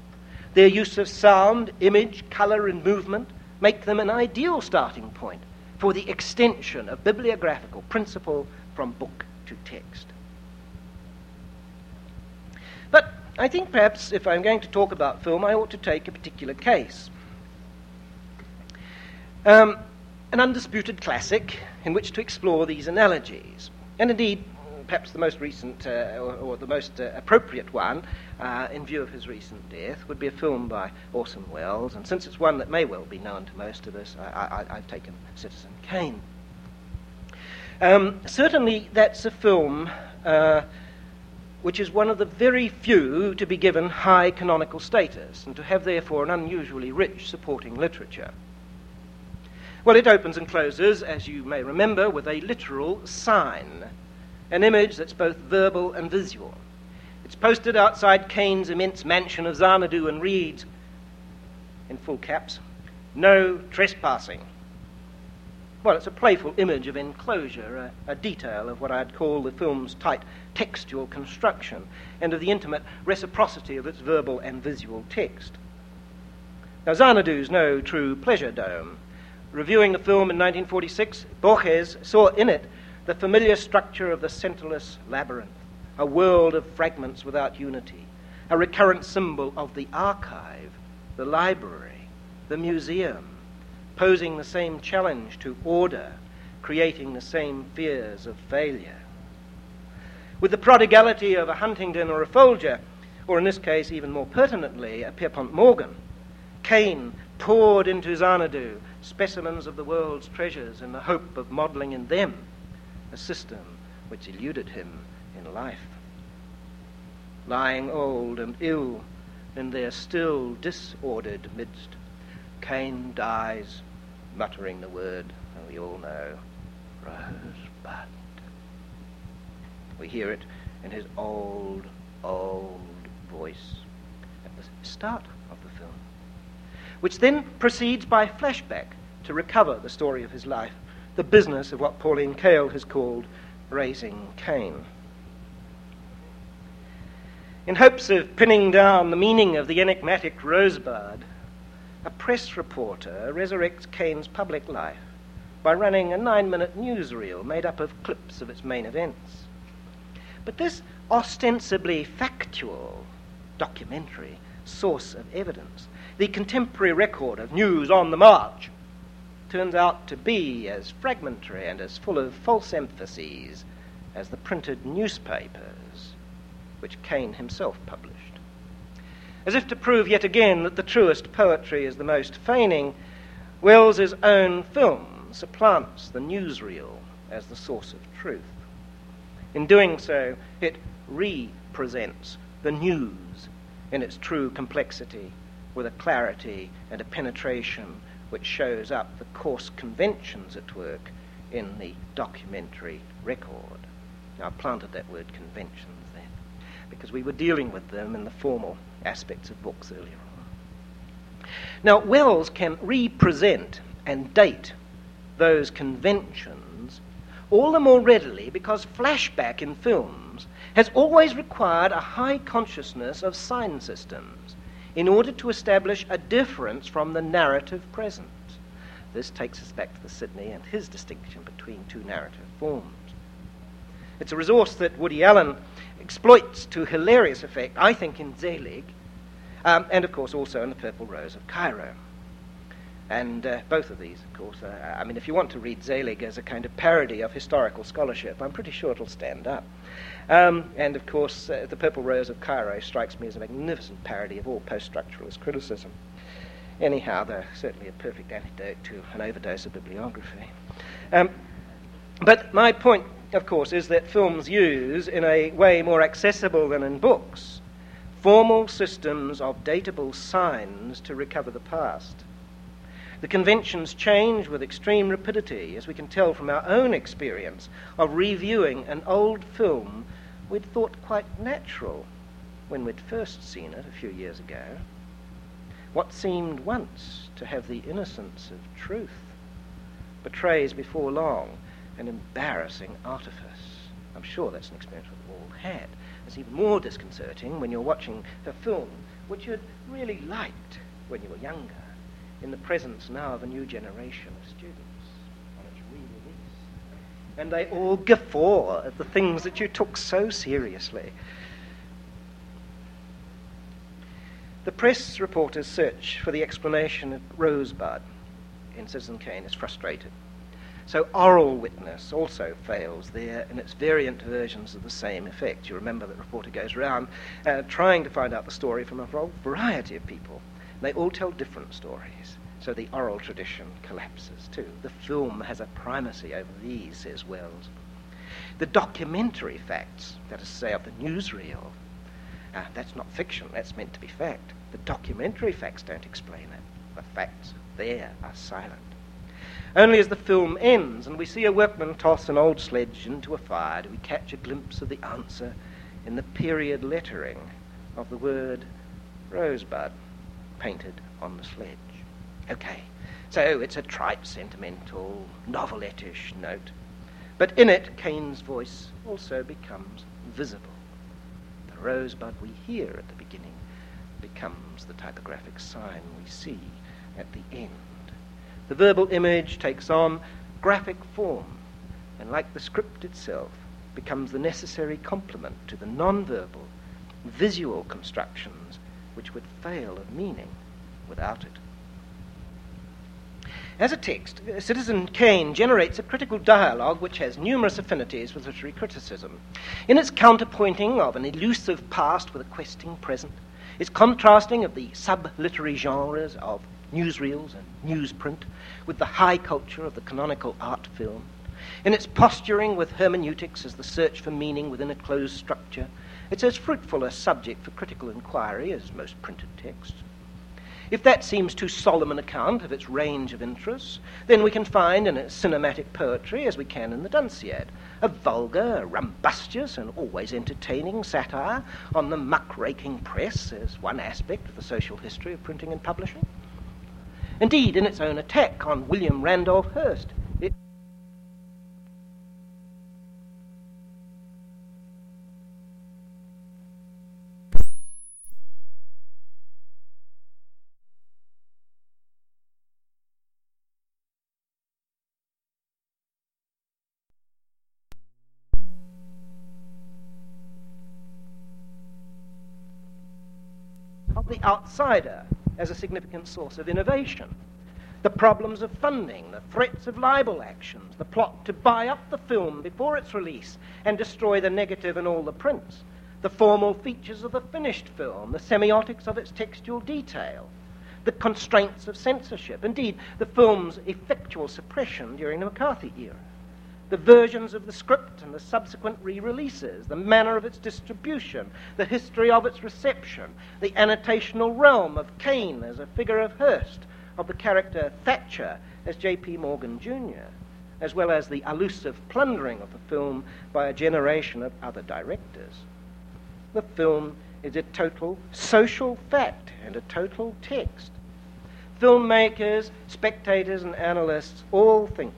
Their use of sound, image, color, and movement make them an ideal starting point for the extension of bibliographical principle from book to text. But I think perhaps if I'm going to talk about film, I ought to take a particular case. Um, an undisputed classic in which to explore these analogies. And indeed, perhaps the most recent uh, or, or, the most uh, appropriate one, uh, in view of his recent death, would be a film by Orson Welles. And since it's one that may well be known to most of us, I, have taken Citizen Kane. Um, certainly, that's a film uh, which is one of the very few to be given high canonical status and to have, therefore, an unusually rich supporting literature. Well, it opens and closes, as you may remember, with a literal sign, an image that's both verbal and visual. It's posted outside Kane's immense mansion of Xanadu and reads, in full caps, No trespassing. Well, it's a playful image of enclosure, a, a, detail of what I'd call the film's tight textual construction, and of the intimate reciprocity of its verbal and visual text. Now, Xanadu's no true pleasure dome. Reviewing the film in 1946, Borges saw in it the familiar structure of the centerless labyrinth, a world of fragments without unity, a recurrent symbol of the archive, the library, the museum, posing the same challenge to order, creating the same fears of failure. With the prodigality of a Huntington or a Folger, or in this case, even more pertinently, a Pierpont Morgan, Kane poured into Xanadu specimens of the world's treasures in the hope of modeling in them a system which eluded him in life. Lying old and ill in their still disordered midst, Kane dies, muttering the word that we all know, Rosebud. We hear it in his old, old voice at the start of the film which then proceeds by flashback to recover the story of his life, the business of what Pauline Kael has called raising Kane. In hopes of pinning down the meaning of the enigmatic rosebud, a press reporter resurrects Kane's public life by running a nine minute newsreel made up of clips of its main events. But this ostensibly factual documentary source of evidence, the contemporary record of news on the march, turns out to be as fragmentary and as full of false emphases as the printed newspapers which Kane himself published. As if to prove yet again that the truest poetry is the most feigning, Welles's own film supplants the newsreel as the source of truth. In doing so, it represents the news in its true complexity with a clarity and a penetration which shows up the coarse conventions at work in the documentary record. Now, I planted that word conventions there because we were dealing with them in the formal aspects of books earlier on. Now, Welles can represent and date those conventions all the more readily because flashback in films has always required a high consciousness of sign systems in order to establish a difference from the narrative present. This takes us back to the Sidney and his distinction between two narrative forms. It's a resource that Woody Allen exploits to hilarious effect, I think, in Zelig, um, and of course also in The Purple Rose of Cairo. And uh, both of these, of course, uh, I mean, if you want to read Zelig as a kind of parody of historical scholarship, I'm pretty sure it'll stand up. Um, and of course, uh, The Purple Rose of Cairo strikes me as a magnificent parody of all post structuralist criticism. Anyhow, they're certainly a perfect antidote to an overdose of bibliography. Um, but my point, of course, is that films use, in a way more accessible than in books, formal systems of datable signs to recover the past. The conventions change with extreme rapidity, as we can tell from our own experience of reviewing an old film we'd thought quite natural when we'd first seen it a few years ago. What seemed once to have the innocence of truth betrays before long an embarrassing artifice. I'm sure that's an experience we've all had. It's even more disconcerting when you're watching a film which you'd really liked when you were younger in the presence now of a new generation of students on its re-release. And they all guffaw at the things that you took so seriously. The press reporter's search for the explanation of Rosebud in Citizen Kane is frustrated. So oral witness also fails there in its variant versions of the same effect. You remember that reporter goes around uh, trying to find out the story from a variety of people. They all tell different stories. So the oral tradition collapses too. The film has a primacy over these, says Welles. The documentary facts, that is to say, of the newsreel, uh, that's not fiction, that's meant to be fact. The documentary facts don't explain it. The facts there are silent. Only as the film ends and we see a workman toss an old sledge into a fire do we catch a glimpse of the answer in the period lettering of the word rosebud painted on the sledge. Okay, so it's a trite, sentimental, novelette-ish note, but in it Kane's voice also becomes visible. The rosebud we hear at the beginning becomes the typographic sign we see at the end the verbal image takes on graphic form and, like the script itself, becomes the necessary complement to the non-verbal, visual constructions which would fail of meaning without it. As a text, uh, Citizen Kane generates a critical dialogue which has numerous affinities with literary criticism. In its counterpointing of an elusive past with a questing present, its contrasting of the sub literary genres of newsreels and newsprint, with the high culture of the canonical art film, in its posturing with hermeneutics as the search for meaning within a closed structure, it's as fruitful a subject for critical inquiry as most printed texts. If that seems too solemn an account of its range of interests, then we can find in its cinematic poetry, as we can in the Dunciad, a vulgar, rumbustious, and always entertaining satire on the muck-raking press as one aspect of the social history of printing and publishing. Indeed, in its own attack on William Randolph Hearst, the outsider as a significant source of innovation. The problems of funding, the threats of libel actions, the plot to buy up the film before its release and destroy the negative and all the prints, the formal features of the finished film, the semiotics of its textual detail, the constraints of censorship, indeed, the film's effectual suppression during the McCarthy era the versions of the script and the subsequent re releases, the manner of its distribution, the history of its reception, the annotational realm of Kane as a figure of Hearst, of the character Thatcher as J.P. Morgan Jr., as well as the elusive plundering of the film by a generation of other directors. The film is a total social fact and a total text. Filmmakers, spectators, and analysts all think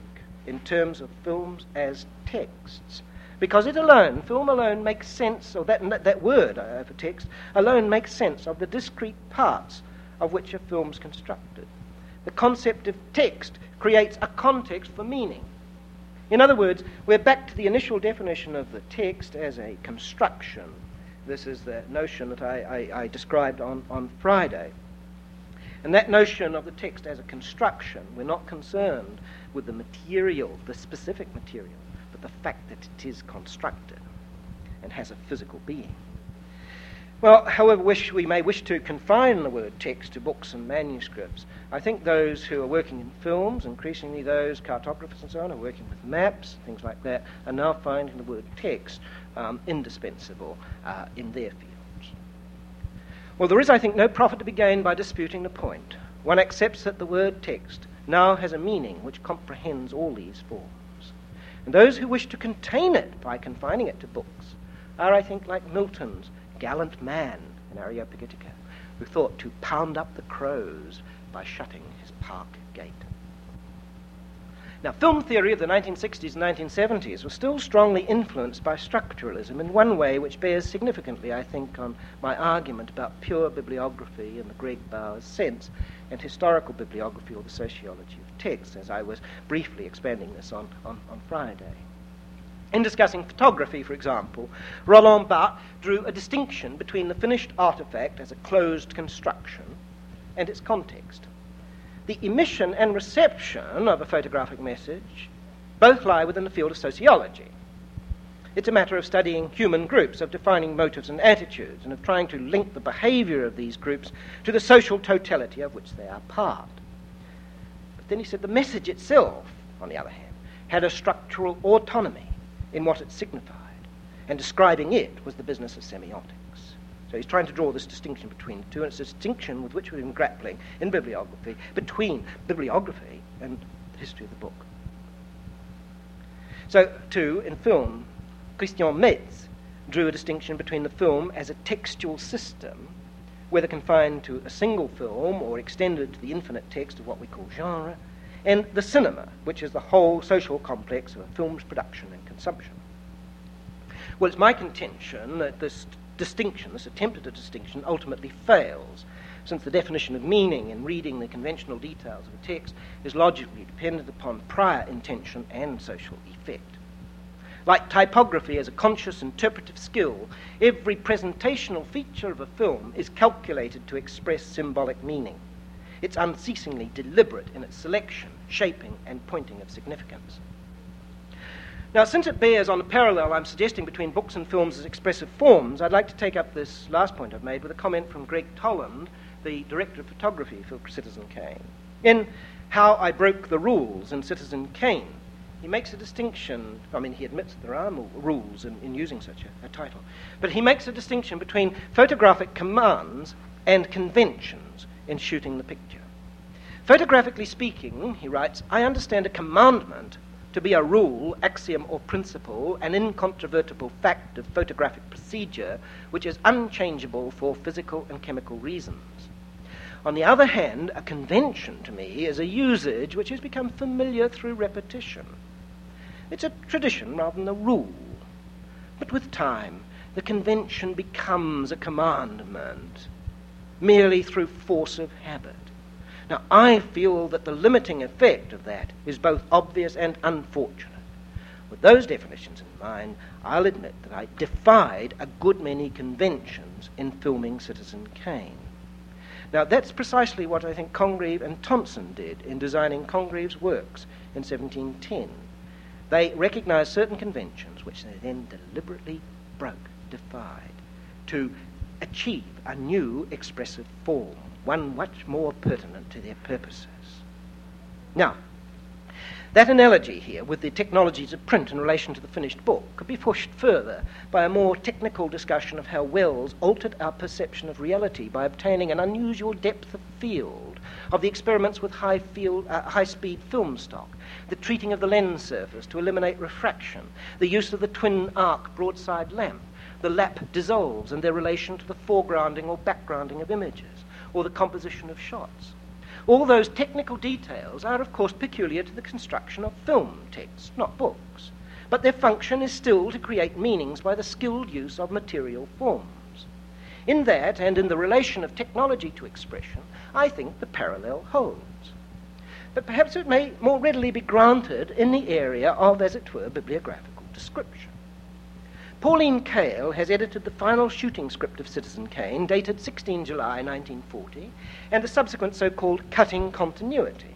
in terms of films as texts. Because it alone, film alone, makes sense, or that, that word uh, for text alone makes sense of the discrete parts of which a film's constructed. The concept of text creates a context for meaning. In other words, we're back to the initial definition of the text as a construction. This is the notion that I, I, I described on, on Friday. And that notion of the text as a construction, we're not concerned with the material, the specific material, but the fact that it is constructed and has a physical being. Well, however, wish, we may wish to confine the word text to books and manuscripts. I think those who are working in films, increasingly those cartographers and so on, are working with maps, things like that, are now finding the word text um, indispensable uh, in their fields. Well, there is, I think, no profit to be gained by disputing the point. One accepts that the word text now has a meaning which comprehends all these forms. And those who wish to contain it by confining it to books are, I think, like Milton's gallant man in Areopagitica, who thought to pound up the crows by shutting his park gate. Now, film theory of the 1960s and 1970s was still strongly influenced by structuralism in one way which bears significantly, I think, on my argument about pure bibliography in the Greg Bowers sense and historical bibliography or the sociology of text, as I was briefly expanding this on, on, on Friday. In discussing photography, for example, Roland Barthes drew a distinction between the finished artifact as a closed construction and its context the emission and reception of a photographic message both lie within the field of sociology. It's a matter of studying human groups, of defining motives and attitudes, and of trying to link the behavior of these groups to the social totality of which they are part. But then he said the message itself, on the other hand, had a structural autonomy in what it signified, and describing it was the business of semiotics. So he's trying to draw this distinction between the two, and it's a distinction with which we've been grappling in bibliography between bibliography and the history of the book. So, too, in film, Christian Metz drew a distinction between the film as a textual system, whether confined to a single film or extended to the infinite text of what we call genre, and the cinema, which is the whole social complex of a film's production and consumption. Well, it's my contention that this distinction, this attempt at a distinction, ultimately fails, since the definition of meaning in reading the conventional details of a text is logically dependent upon prior intention and social effect. Like typography as a conscious interpretive skill, every presentational feature of a film is calculated to express symbolic meaning. It's unceasingly deliberate in its selection, shaping, and pointing of significance. Now, since it bears on the parallel I'm suggesting between books and films as expressive forms, I'd like to take up this last point I've made with a comment from Gregg Toland, the director of photography for Citizen Kane. In How I Broke the Rules in Citizen Kane, he makes a distinction. I mean, he admits there are rules in, in using such a, a title, but he makes a distinction between photographic commands and conventions in shooting the picture. Photographically speaking, he writes, I understand a commandment to be a rule, axiom, or principle, an incontrovertible fact of photographic procedure which is unchangeable for physical and chemical reasons. On the other hand, a convention to me is a usage which has become familiar through repetition. It's a tradition rather than a rule. But with time, the convention becomes a commandment merely through force of habit. Now, I feel that the limiting effect of that is both obvious and unfortunate. With those definitions in mind, I'll admit that I defied a good many conventions in filming Citizen Kane. Now, that's precisely what I think Congreve and Tonson did in designing Congreve's works in 1710. They recognized certain conventions which they then deliberately broke, defied, to achieve a new expressive form, one much more pertinent to their purposes. Now, that analogy here with the technologies of print in relation to the finished book could be pushed further by a more technical discussion of how Welles altered our perception of reality by obtaining an unusual depth of field of the experiments with high, field, uh, high speed film stock, the treating of the lens surface to eliminate refraction, the use of the twin arc broadside lamp, the lap dissolves and their relation to the foregrounding or backgrounding of images, or the composition of shots. All those technical details are, of course, peculiar to the construction of film texts, not books. But their function is still to create meanings by the skilled use of material forms. In that, and in the relation of technology to expression, I think the parallel holds. But perhaps it may more readily be granted in the area of, as it were, bibliographical description. Pauline Kael has edited the final shooting script of Citizen Kane, dated 16 July 1940, and the subsequent so called cutting continuity.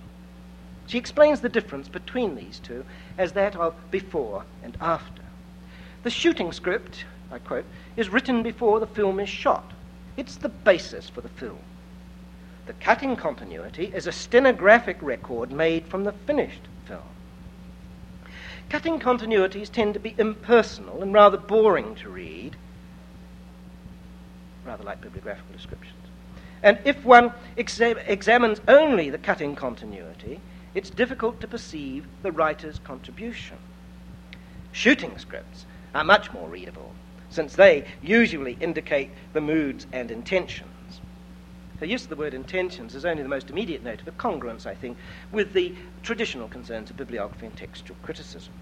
She explains the difference between these two as that of before and after. The shooting script, I quote, is written before the film is shot. It's the basis for the film. The cutting continuity is a stenographic record made from the finished film. Cutting continuities tend to be impersonal and rather boring to read, rather like bibliographical descriptions. And if one exa- examines only the cutting continuity, it's difficult to perceive the writer's contribution. Shooting scripts are much more readable, since they usually indicate the moods and intentions. The use of the word intentions is only the most immediate note of a congruence, I think, with the traditional concerns of bibliography and textual criticism.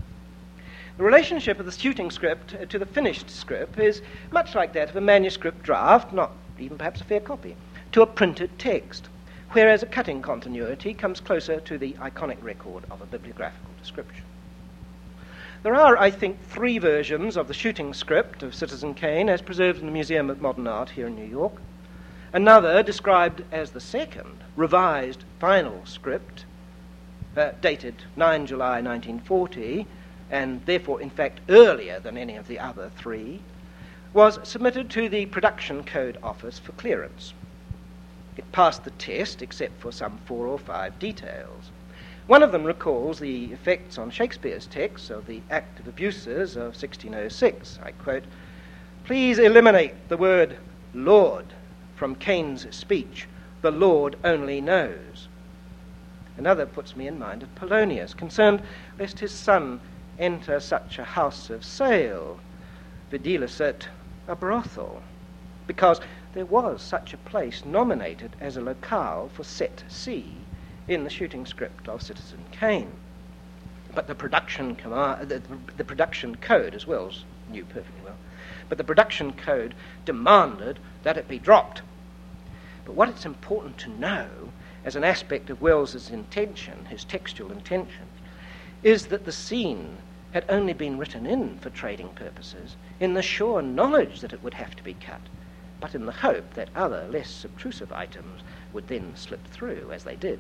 The relationship of the shooting script to the finished script is much like that of a manuscript draft, not even perhaps a fair copy, to a printed text, whereas a cutting continuity comes closer to the iconic record of a bibliographical description. There are, I think, three versions of the shooting script of Citizen Kane as preserved in the Museum of Modern Art here in New York. Another, described as the second, revised final script, uh, dated 9 July 1940, and therefore, in fact, earlier than any of the other three, was submitted to the Production Code Office for clearance. It passed the test, except for some four or five details. One of them recalls the effects on Shakespeare's text of the Act of Abuses of 1606. I quote, Please eliminate the word Lord from Kane's speech, the Lord only knows. Another puts me in mind of Polonius, concerned lest his son enter such a house of sale, videlicet a brothel, because there was such a place nominated as a locale for set C in the shooting script of Citizen Kane. But the production, command, the, the production code, as well as knew perfectly but the production code demanded that it be dropped. But what it's important to know as an aspect of Welles's intention, his textual intention, is that the scene had only been written in for trading purposes in the sure knowledge that it would have to be cut, but in the hope that other, less obtrusive items would then slip through, as they did.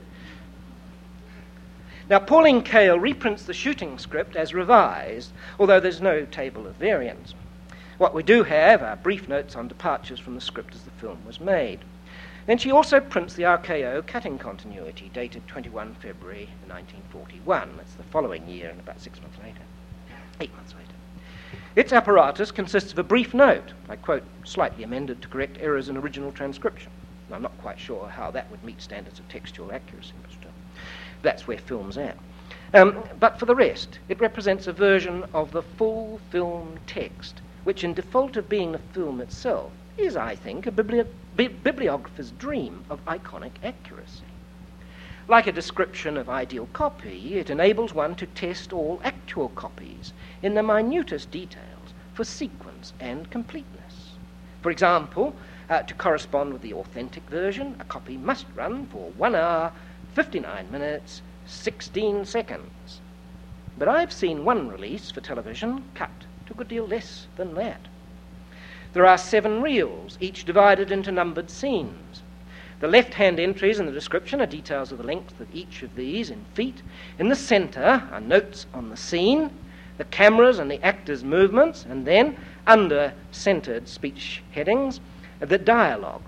Now, Pauline Kael reprints the shooting script as revised, although there's no table of variants. What we do have are brief notes on departures from the script as the film was made. Then she also prints the RKO cutting continuity, dated 21 February 1941. That's the following year and about six months later, eight months later. Its apparatus consists of a brief note, I quote, slightly amended to correct errors in original transcription. I'm not quite sure how that would meet standards of textual accuracy, but that's where film's at. Um, but for the rest, it represents a version of the full film text which, in default of being the film itself, is, I think, a bibli- bi- bibliographer's dream of iconic accuracy. Like a description of ideal copy, it enables one to test all actual copies in the minutest details for sequence and completeness. For example, uh, to correspond with the authentic version, a copy must run for 1 hour, 59 minutes, 16 seconds. But I've seen one release for television cut to a good deal less than that. There are seven reels, each divided into numbered scenes. The left hand entries in the description are details of the length of each of these in feet. In the centre are notes on the scene, the cameras and the actors' movements, and then, under centered speech headings, the dialogue.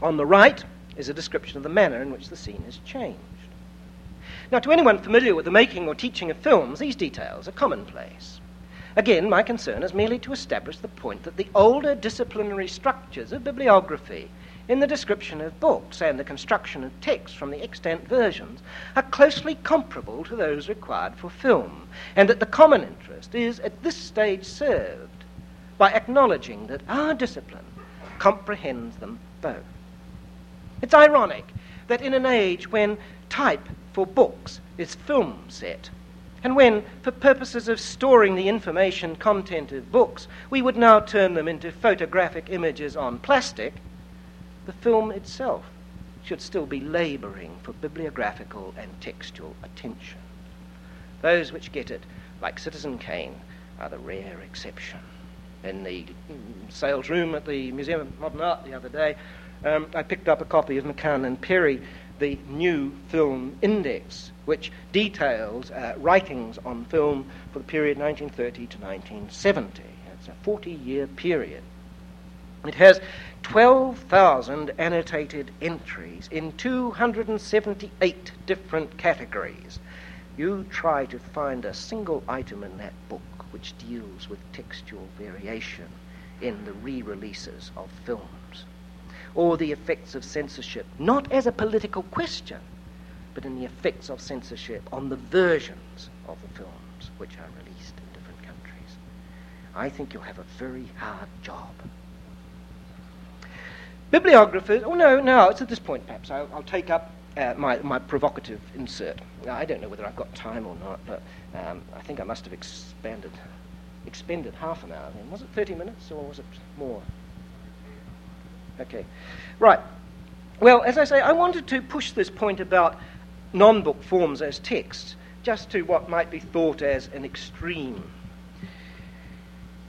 On the right is a description of the manner in which the scene is changed. Now, to anyone familiar with the making or teaching of films, these details are commonplace. Again, my concern is merely to establish the point that the older disciplinary structures of bibliography in the description of books and the construction of text from the extant versions are closely comparable to those required for film, and that the common interest is at this stage served by acknowledging that our discipline comprehends them both. It's ironic that in an age when type for books is film set, and when, for purposes of storing the information content of books, we would now turn them into photographic images on plastic, the film itself should still be laboring for bibliographical and textual attention. Those which get it, like Citizen Kane, are the rare exception. In the sales room at the Museum of Modern Art the other day, um, I picked up a copy of MacCann and Perry, the new film index, which details uh, writings on film for the period 1930 to 1970. It's a 40 year period. It has 12,000 annotated entries in 278 different categories. You try to find a single item in that book which deals with textual variation in the re releases of films or the effects of censorship, not as a political question, but in the effects of censorship on the versions of the films which are released in different countries. I think you'll have a very hard job. Bibliographers, oh no, no, it's at this point perhaps. I'll, I'll take up uh, my, my provocative insert. Now, I don't know whether I've got time or not, but um, I think I must have expanded, expended half an hour then. Was it 30 minutes or was it more? Okay. Right. Well, as I say, I wanted to push this point about non book forms as texts just to what might be thought as an extreme.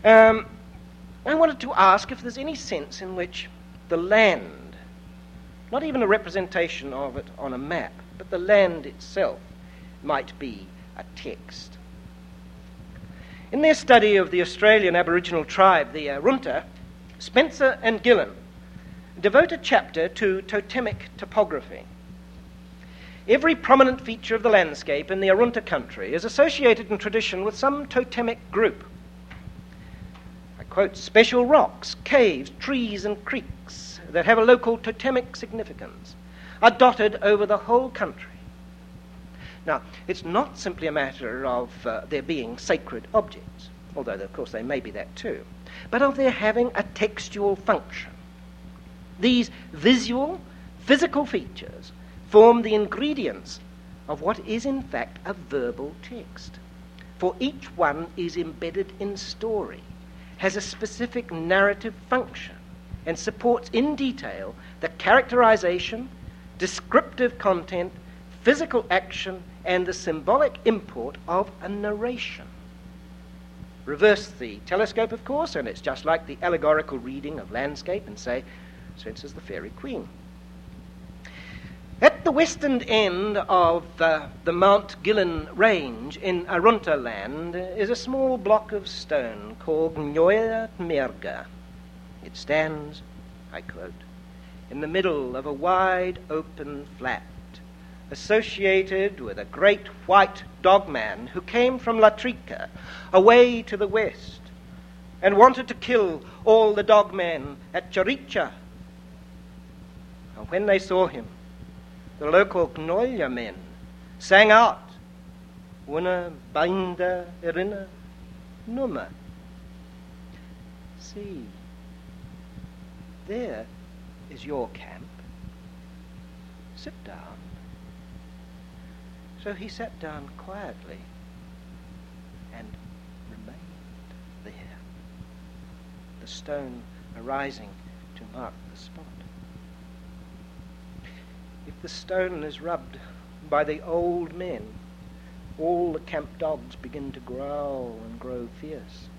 Um, I wanted to ask if there's any sense in which the land, not even a representation of it on a map, but the land itself might be a text. In their study of the Australian Aboriginal tribe, the Arunta, Spencer and Gillen devote a chapter to totemic topography. Every prominent feature of the landscape in the Arunta country is associated in tradition with some totemic group. I quote special rocks, caves, trees, and creeks that have a local totemic significance are dotted over the whole country. Now, it's not simply a matter of uh, being sacred objects, although, of course, they may be that too, but of their having a textual function. These visual, physical features form the ingredients of what is in fact a verbal text. For each one is embedded in story, has a specific narrative function, and supports in detail the characterization, descriptive content, physical action, and the symbolic import of a narration. Reverse the telescope, of course, and it's just like the allegorical reading of landscape and say, Spenser's The Faerie Queene. At the western end of uh, the Mount Gillen range in Arunta land is a small block of stone called Nyoya Merga. It stands, I quote, in the middle of a wide open flat associated with a great white dogman who came from Latrika, away to the west, and wanted to kill all the dogmen at Charicha and when they saw him, the local Knoya men sang out, Una binda erina numa. See, there is your camp. Sit down. So he sat down quietly and remained there, the stone arising to mark the spot the stone is rubbed by the old men, all the camp dogs begin to growl and grow fierce.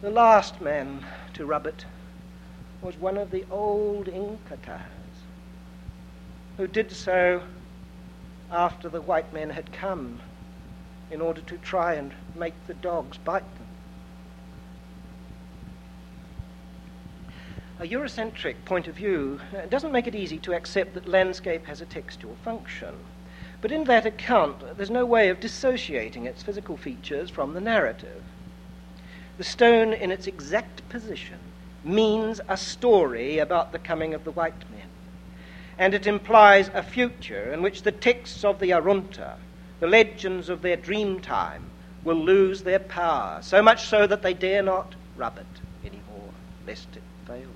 The last man to rub it was one of the old Inkatars who did so after the white men had come in order to try and make the dogs bite them. A Eurocentric point of view uh, doesn't make it easy to accept that landscape has a textual function. But in that account, there's no way of dissociating its physical features from the narrative. The stone, in its exact position, means a story about the coming of the white men. And it implies a future in which the texts of the Arunta, the legends of their dream time, will lose their power, so much so that they dare not rub it anymore, lest it fail.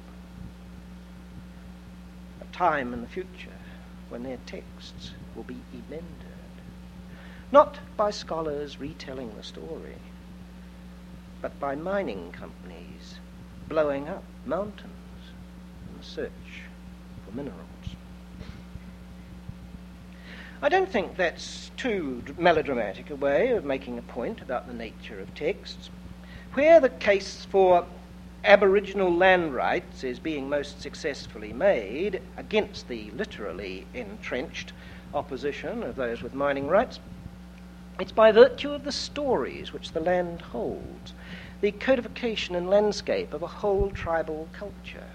Time in the future when their texts will be emended, not by scholars retelling the story, but by mining companies blowing up mountains in the search for minerals. I don't think that's too melodramatic a way of making a point about the nature of texts. Where the case for Aboriginal land rights is being most successfully made against the literally entrenched opposition of those with mining rights, it's by virtue of the stories which the land holds, the codification and landscape of a whole tribal culture.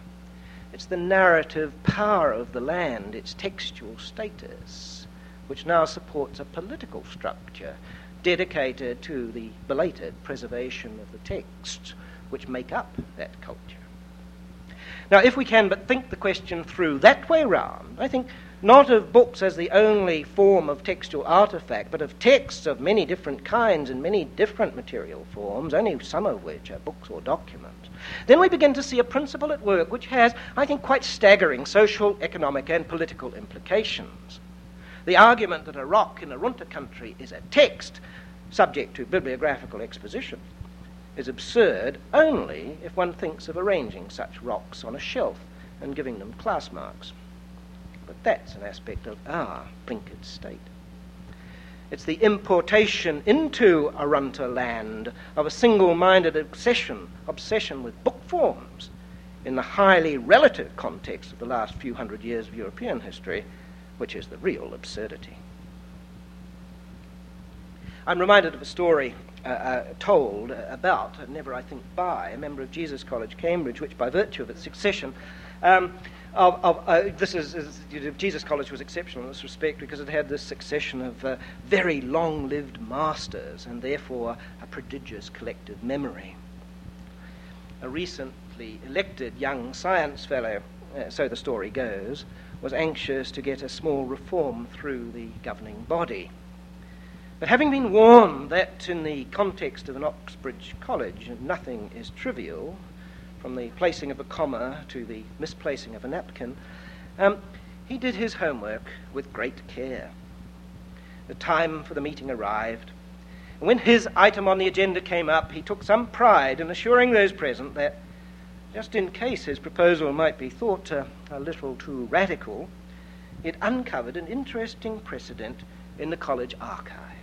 It's the narrative power of the land, its textual status, which now supports a political structure dedicated to the belated preservation of the texts which make up that culture. Now, if we can but think the question through that way round, I think not of books as the only form of textual artifact, but of texts of many different kinds and many different material forms, only some of which are books or documents, then we begin to see a principle at work which has, I think, quite staggering social, economic, and political implications. The argument that a rock in Arunta country is a text subject to bibliographical exposition is absurd only if one thinks of arranging such rocks on a shelf and giving them class marks. But that's an aspect of our blinkered state. It's the importation into Arunta land of a single minded obsession, obsession with book forms in the highly relative context of the last few hundred years of European history, which is the real absurdity. I'm reminded of a story uh, uh, told about, never I think by, a member of Jesus College, Cambridge, which by virtue of its succession, um, of, of, uh, this is, is you know, Jesus College was exceptional in this respect because it had this succession of uh, very long-lived masters and therefore a prodigious collective memory. A recently elected young science fellow, uh, so the story goes, was anxious to get a small reform through the governing body. But having been warned that in the context of an Oxbridge college nothing is trivial, from the placing of a comma to the misplacing of a napkin, um, he did his homework with great care. The time for the meeting arrived. And when his item on the agenda came up, he took some pride in assuring those present that, just in case his proposal might be thought uh, a little too radical, it uncovered an interesting precedent in the college archive.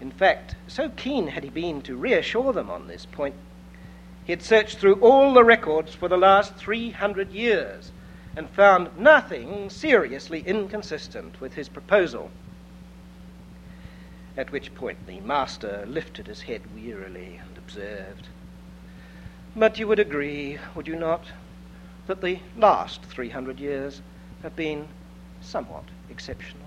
In fact, so keen had he been to reassure them on this point, he had searched through all the records for the last 300 years and found nothing seriously inconsistent with his proposal. At which point the master lifted his head wearily and observed, But you would agree, would you not, that the last 300 years have been somewhat exceptional?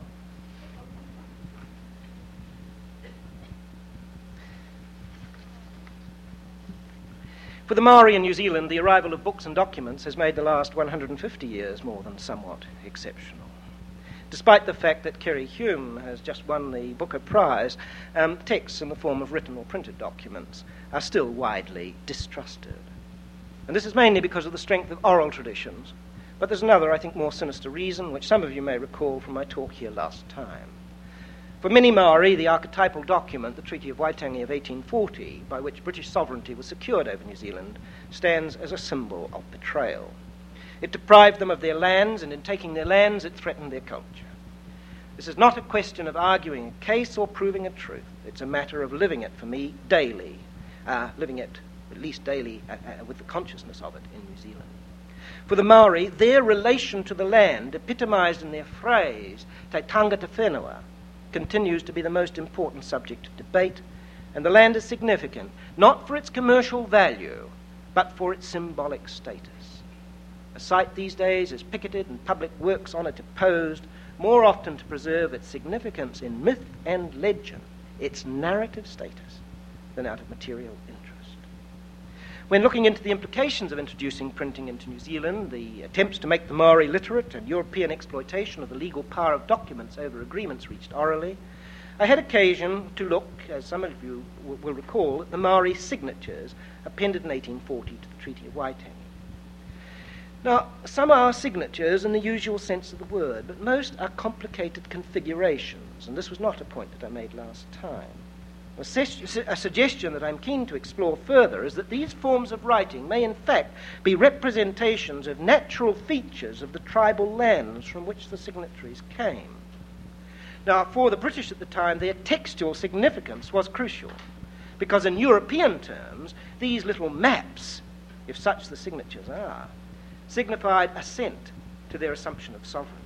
For the Maori in New Zealand, the arrival of books and documents has made the last 150 years more than somewhat exceptional. Despite the fact that Keri Hulme has just won the Booker Prize, um, texts in the form of written or printed documents are still widely distrusted. And this is mainly because of the strength of oral traditions. But there's another, I think, more sinister reason, which some of you may recall from my talk here last time. For many Maori, the archetypal document, the Treaty of Waitangi of 1840, by which British sovereignty was secured over New Zealand, stands as a symbol of betrayal. It deprived them of their lands, and in taking their lands, it threatened their culture. This is not a question of arguing a case or proving a truth. It's a matter of living it for me daily, uh, living it at least daily uh, uh, with the consciousness of it in New Zealand. For the Maori, their relation to the land, epitomized in their phrase, Te Tangata Whenua, continues to be the most important subject of debate, and the land is significant, not for its commercial value, but for its symbolic status. A site these days is picketed and public works on it opposed, more often to preserve its significance in myth and legend, its narrative status, than out of material. When looking into the implications of introducing printing into New Zealand, the attempts to make the Maori literate and European exploitation of the legal power of documents over agreements reached orally, I had occasion to look, as some of you w- will recall, at the Maori signatures appended in 1840 to the Treaty of Waitangi. Now, some are signatures in the usual sense of the word, but most are complicated configurations, and this was not a point that I made last time. A, suggestion that I'm keen to explore further is that these forms of writing may, in fact, be representations of natural features of the tribal lands from which the signatories came. Now, for the British at the time, their textual significance was crucial, because in European terms, these little maps, if such the signatures are, signified assent to their assumption of sovereignty.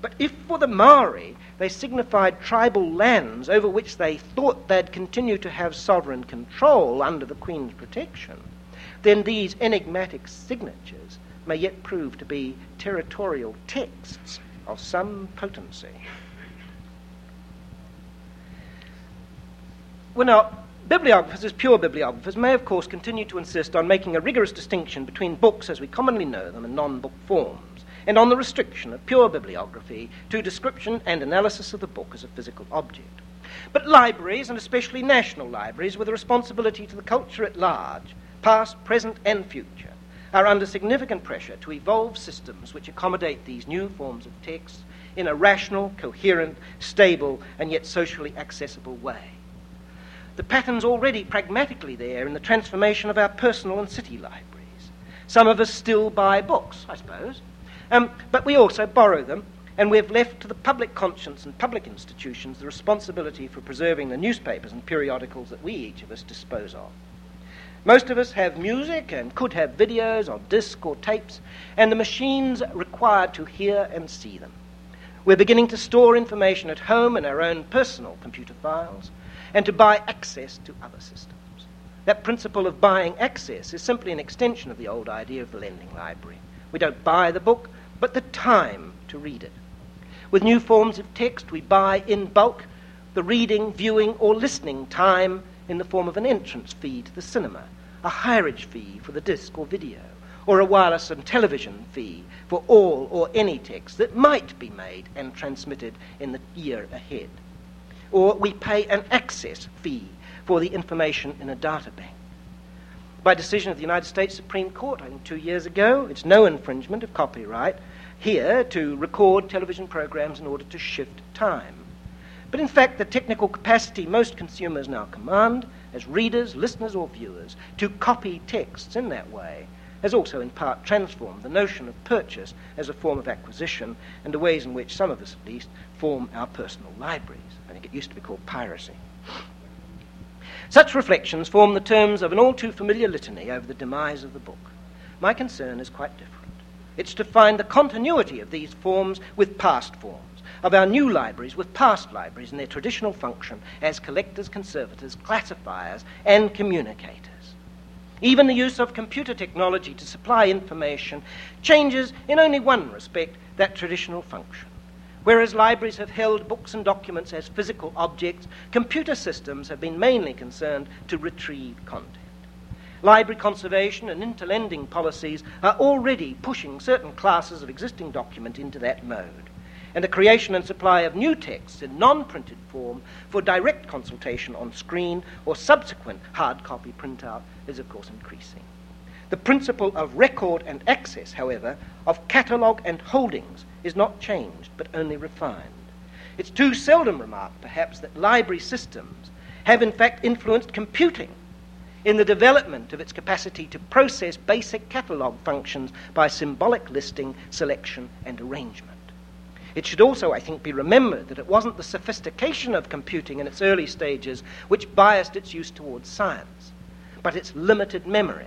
But if for the Maori they signified tribal lands over which they thought they'd continue to have sovereign control under the Queen's protection, then these enigmatic signatures may yet prove to be territorial texts of some potency. Well, now, bibliographers, as pure bibliographers, may of course continue to insist on making a rigorous distinction between books as we commonly know them and non book forms and on the restriction of pure bibliography to description and analysis of the book as a physical object. But libraries, and especially national libraries, with a responsibility to the culture at large, past, present, and future, are under significant pressure to evolve systems which accommodate these new forms of text in a rational, coherent, stable, and yet socially accessible way. The pattern's already pragmatically there in the transformation of our personal and city libraries. Some of us still buy books, I suppose, um, but we also borrow them, and we've left to the public conscience and public institutions the responsibility for preserving the newspapers and periodicals that we, each of us, dispose of. Most of us have music and could have videos or disc or tapes, and the machines required to hear and see them. We're beginning to store information at home in our own personal computer files and to buy access to other systems. That principle of buying access is simply an extension of the old idea of the lending library. We don't buy the book, but the time to read it. With new forms of text, we buy in bulk the reading, viewing, or listening time in the form of an entrance fee to the cinema, a hireage fee for the disc or video, or a wireless and television fee for all or any text that might be made and transmitted in the year ahead. Or we pay an access fee for the information in a data bank by decision of the United States Supreme Court, I think two years ago. It's no infringement of copyright here to record television programs in order to shift time. But in fact, the technical capacity most consumers now command, as readers, listeners, or viewers, to copy texts in that way has also in part transformed the notion of purchase as a form of acquisition and the ways in which some of us, at least, form our personal libraries. I think it used to be called piracy. Such reflections form the terms of an all too familiar litany over the demise of the book. My concern is quite different. It's to find the continuity of these forms with past forms, of our new libraries with past libraries in their traditional function as collectors, conservators, classifiers, and communicators. Even the use of computer technology to supply information changes, in only one respect, that traditional function. Whereas libraries have held books and documents as physical objects, computer systems have been mainly concerned to retrieve content. Library conservation and interlending policies are already pushing certain classes of existing document into that mode. And the creation and supply of new texts in non printed form for direct consultation on screen or subsequent hard copy printout is, of course, increasing. The principle of record and access, however, of catalogue and holdings is not changed, but only refined. It's too seldom remarked, perhaps, that library systems have in fact influenced computing in the development of its capacity to process basic catalogue functions by symbolic listing, selection, and arrangement. It should also, I think, be remembered that it wasn't the sophistication of computing in its early stages which biased its use towards science, but its limited memory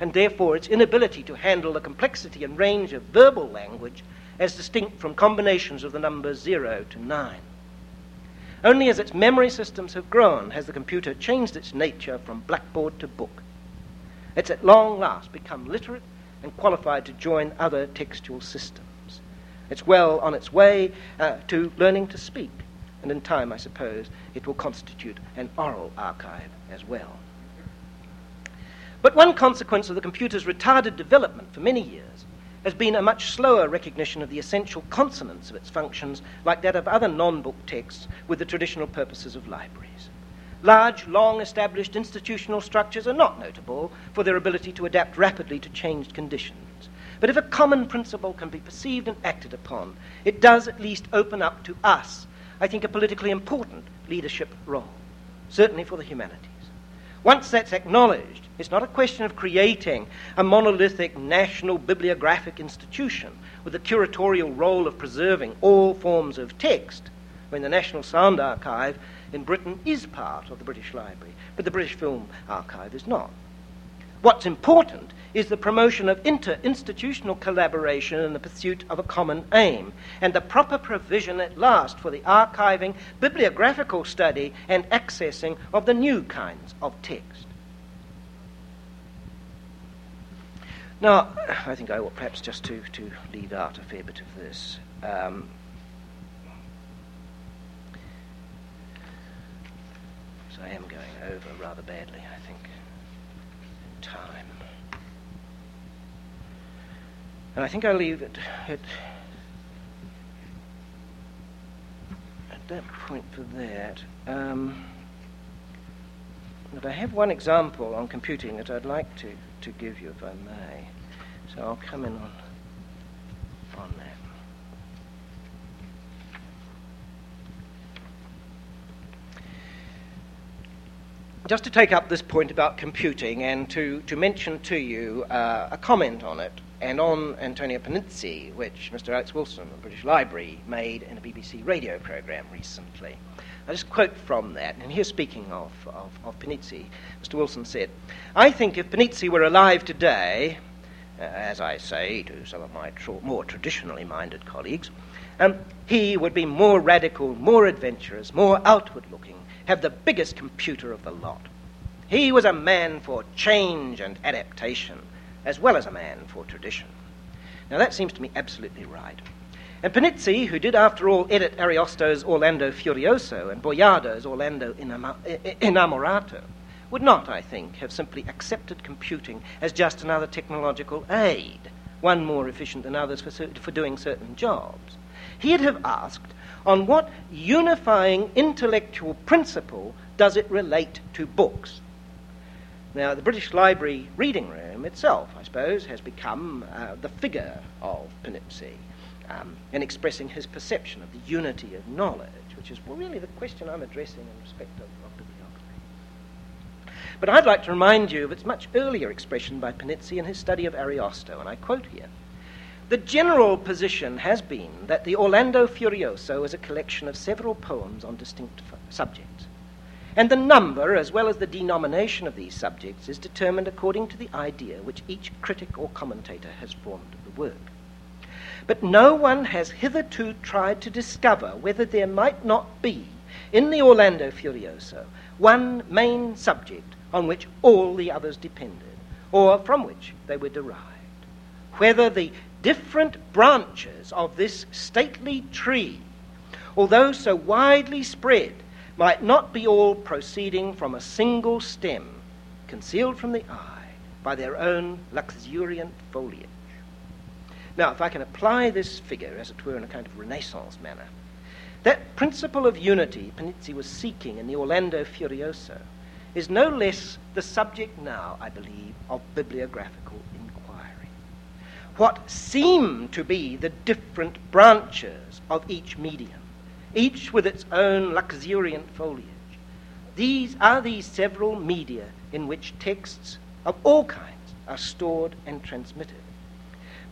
and therefore its inability to handle the complexity and range of verbal language as distinct from combinations of the numbers 0 to 9. Only as its memory systems have grown has the computer changed its nature from blackboard to book. It's at long last become literate and qualified to join other textual systems. It's well on its way uh, to learning to speak, and in time, I suppose, it will constitute an oral archive as well. But one consequence of the computer's retarded development for many years has been a much slower recognition of the essential consonance of its functions, like that of other non book texts, with the traditional purposes of libraries. Large, long established institutional structures are not notable for their ability to adapt rapidly to changed conditions. But if a common principle can be perceived and acted upon, it does at least open up to us, I think, a politically important leadership role, certainly for the humanities. Once that's acknowledged, it's not a question of creating a monolithic national bibliographic institution with the curatorial role of preserving all forms of text, when the National Sound Archive in Britain is part of the British Library, but the British Film Archive is not. What's important is the promotion of inter-institutional collaboration in the pursuit of a common aim, and the proper provision at last for the archiving, bibliographical study, and accessing of the new kinds of text. Now, I think I ought perhaps just to, to leave out a fair bit of this. Um, so I am going over rather badly, I think, in time. And I think I'll leave it at, at that point for that. Um, but I have one example on computing that I'd like to to give you, if I may. So I'll come in on, on that. Just to take up this point about computing and to, to mention to you uh, a comment on it and on Antonio Panizzi, which Mr. Alex Wilson of the British Library made in a BBC radio program recently. I'll just quote from that, and here speaking of, of, of Panizzi, Mr. Wilson said, I think if Panizzi were alive today, uh, as I say to some of my tr- more traditionally minded colleagues, um, he would be more radical, more adventurous, more outward looking, have the biggest computer of the lot. He was a man for change and adaptation, as well as a man for tradition. Now that seems to me absolutely right. And Panizzi, who did after all edit Ariosto's Orlando Furioso and Boiardo's Orlando Innamorato, would not, I think, have simply accepted computing as just another technological aid, one more efficient than others for, for doing certain jobs. He'd have asked, on what unifying intellectual principle does it relate to books? Now, the British Library reading room itself, I suppose, has become uh, the figure of Panizzi um, in expressing his perception of the unity of knowledge, which is really the question I'm addressing in respect of, of bibliography. But I'd like to remind you of its much earlier expression by Panizzi in his study of Ariosto, and I quote here. The general position has been that the Orlando Furioso is a collection of several poems on distinct subjects. And the number, as well as the denomination of these subjects, is determined according to the idea which each critic or commentator has formed of the work. But no one has hitherto tried to discover whether there might not be in the Orlando Furioso one main subject on which all the others depended, or from which they were derived. Whether the different branches of this stately tree, although so widely spread, might not be all proceeding from a single stem, concealed from the eye by their own luxuriant foliage. Now, if I can apply this figure, as it were, in a kind of Renaissance manner, that principle of unity Panizzi was seeking in the Orlando Furioso is no less the subject now, I believe, of bibliographical inquiry. What seem to be the different branches of each medium, each with its own luxuriant foliage, these are these several media in which texts of all kinds are stored and transmitted.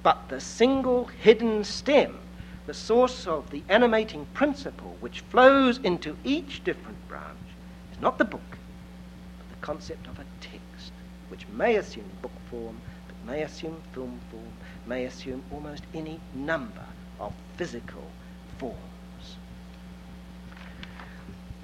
But the single hidden stem, the source of the animating principle which flows into each different branch, is not the book, but the concept of a text. which may assume book form, but may assume film form, may assume almost any number of physical forms.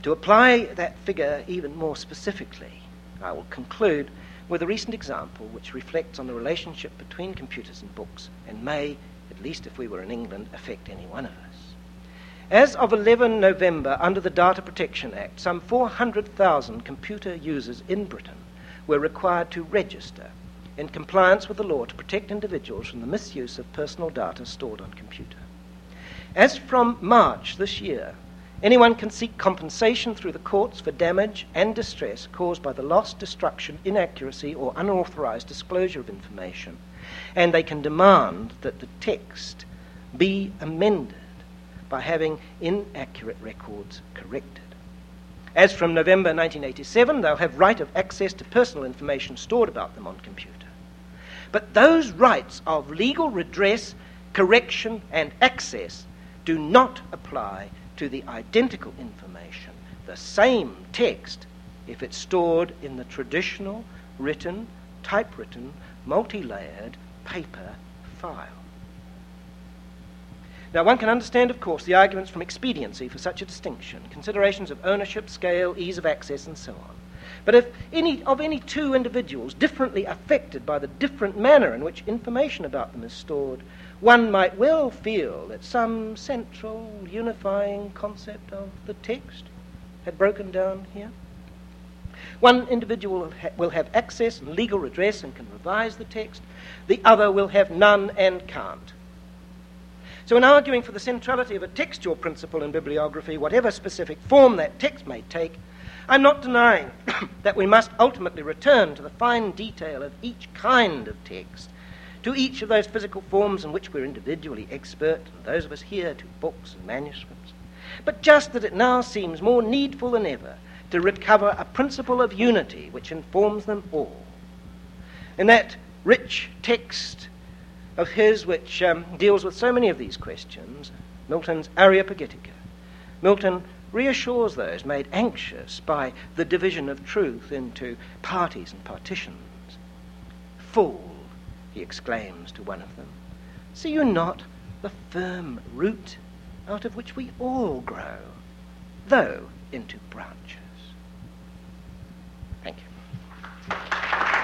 To apply that figure even more specifically, I will conclude with a recent example which reflects on the relationship between computers and books and may, at least if we were in England, affect any one of us. As of 11 November, under the Data Protection Act, some 400,000 computer users in Britain were required to register in compliance with the law to protect individuals from the misuse of personal data stored on computer. As from March this year, anyone can seek compensation through the courts for damage and distress caused by the loss, destruction, inaccuracy, or unauthorized disclosure of information, and they can demand that the text be amended by having inaccurate records corrected. As from November 1987, they'll have right of access to personal information stored about them on computer. But those rights of legal redress, correction, and access do not apply to the identical information, the same text, if it's stored in the traditional, written, typewritten, multi layered paper file. Now, one can understand, of course, the arguments from expediency for such a distinction, considerations of ownership, scale, ease of access, and so on. But if any of any two individuals differently affected by the different manner in which information about them is stored, one might well feel that some central unifying concept of the text had broken down here. One individual will, ha- will have access and legal redress and can revise the text, the other will have none and can't. So, in arguing for the centrality of a textual principle in bibliography, whatever specific form that text may take, I'm not denying that we must ultimately return to the fine detail of each kind of text, to each of those physical forms in which we're individually expert, and those of us here to books and manuscripts. But just that it now seems more needful than ever to recover a principle of unity which informs them all. In that rich text of his which um, deals with so many of these questions, Milton's Areopagitica. Milton reassures those made anxious by the division of truth into parties and partitions. Fool, he exclaims to one of them. See you not the firm root out of which we all grow, though into branches? Thank you.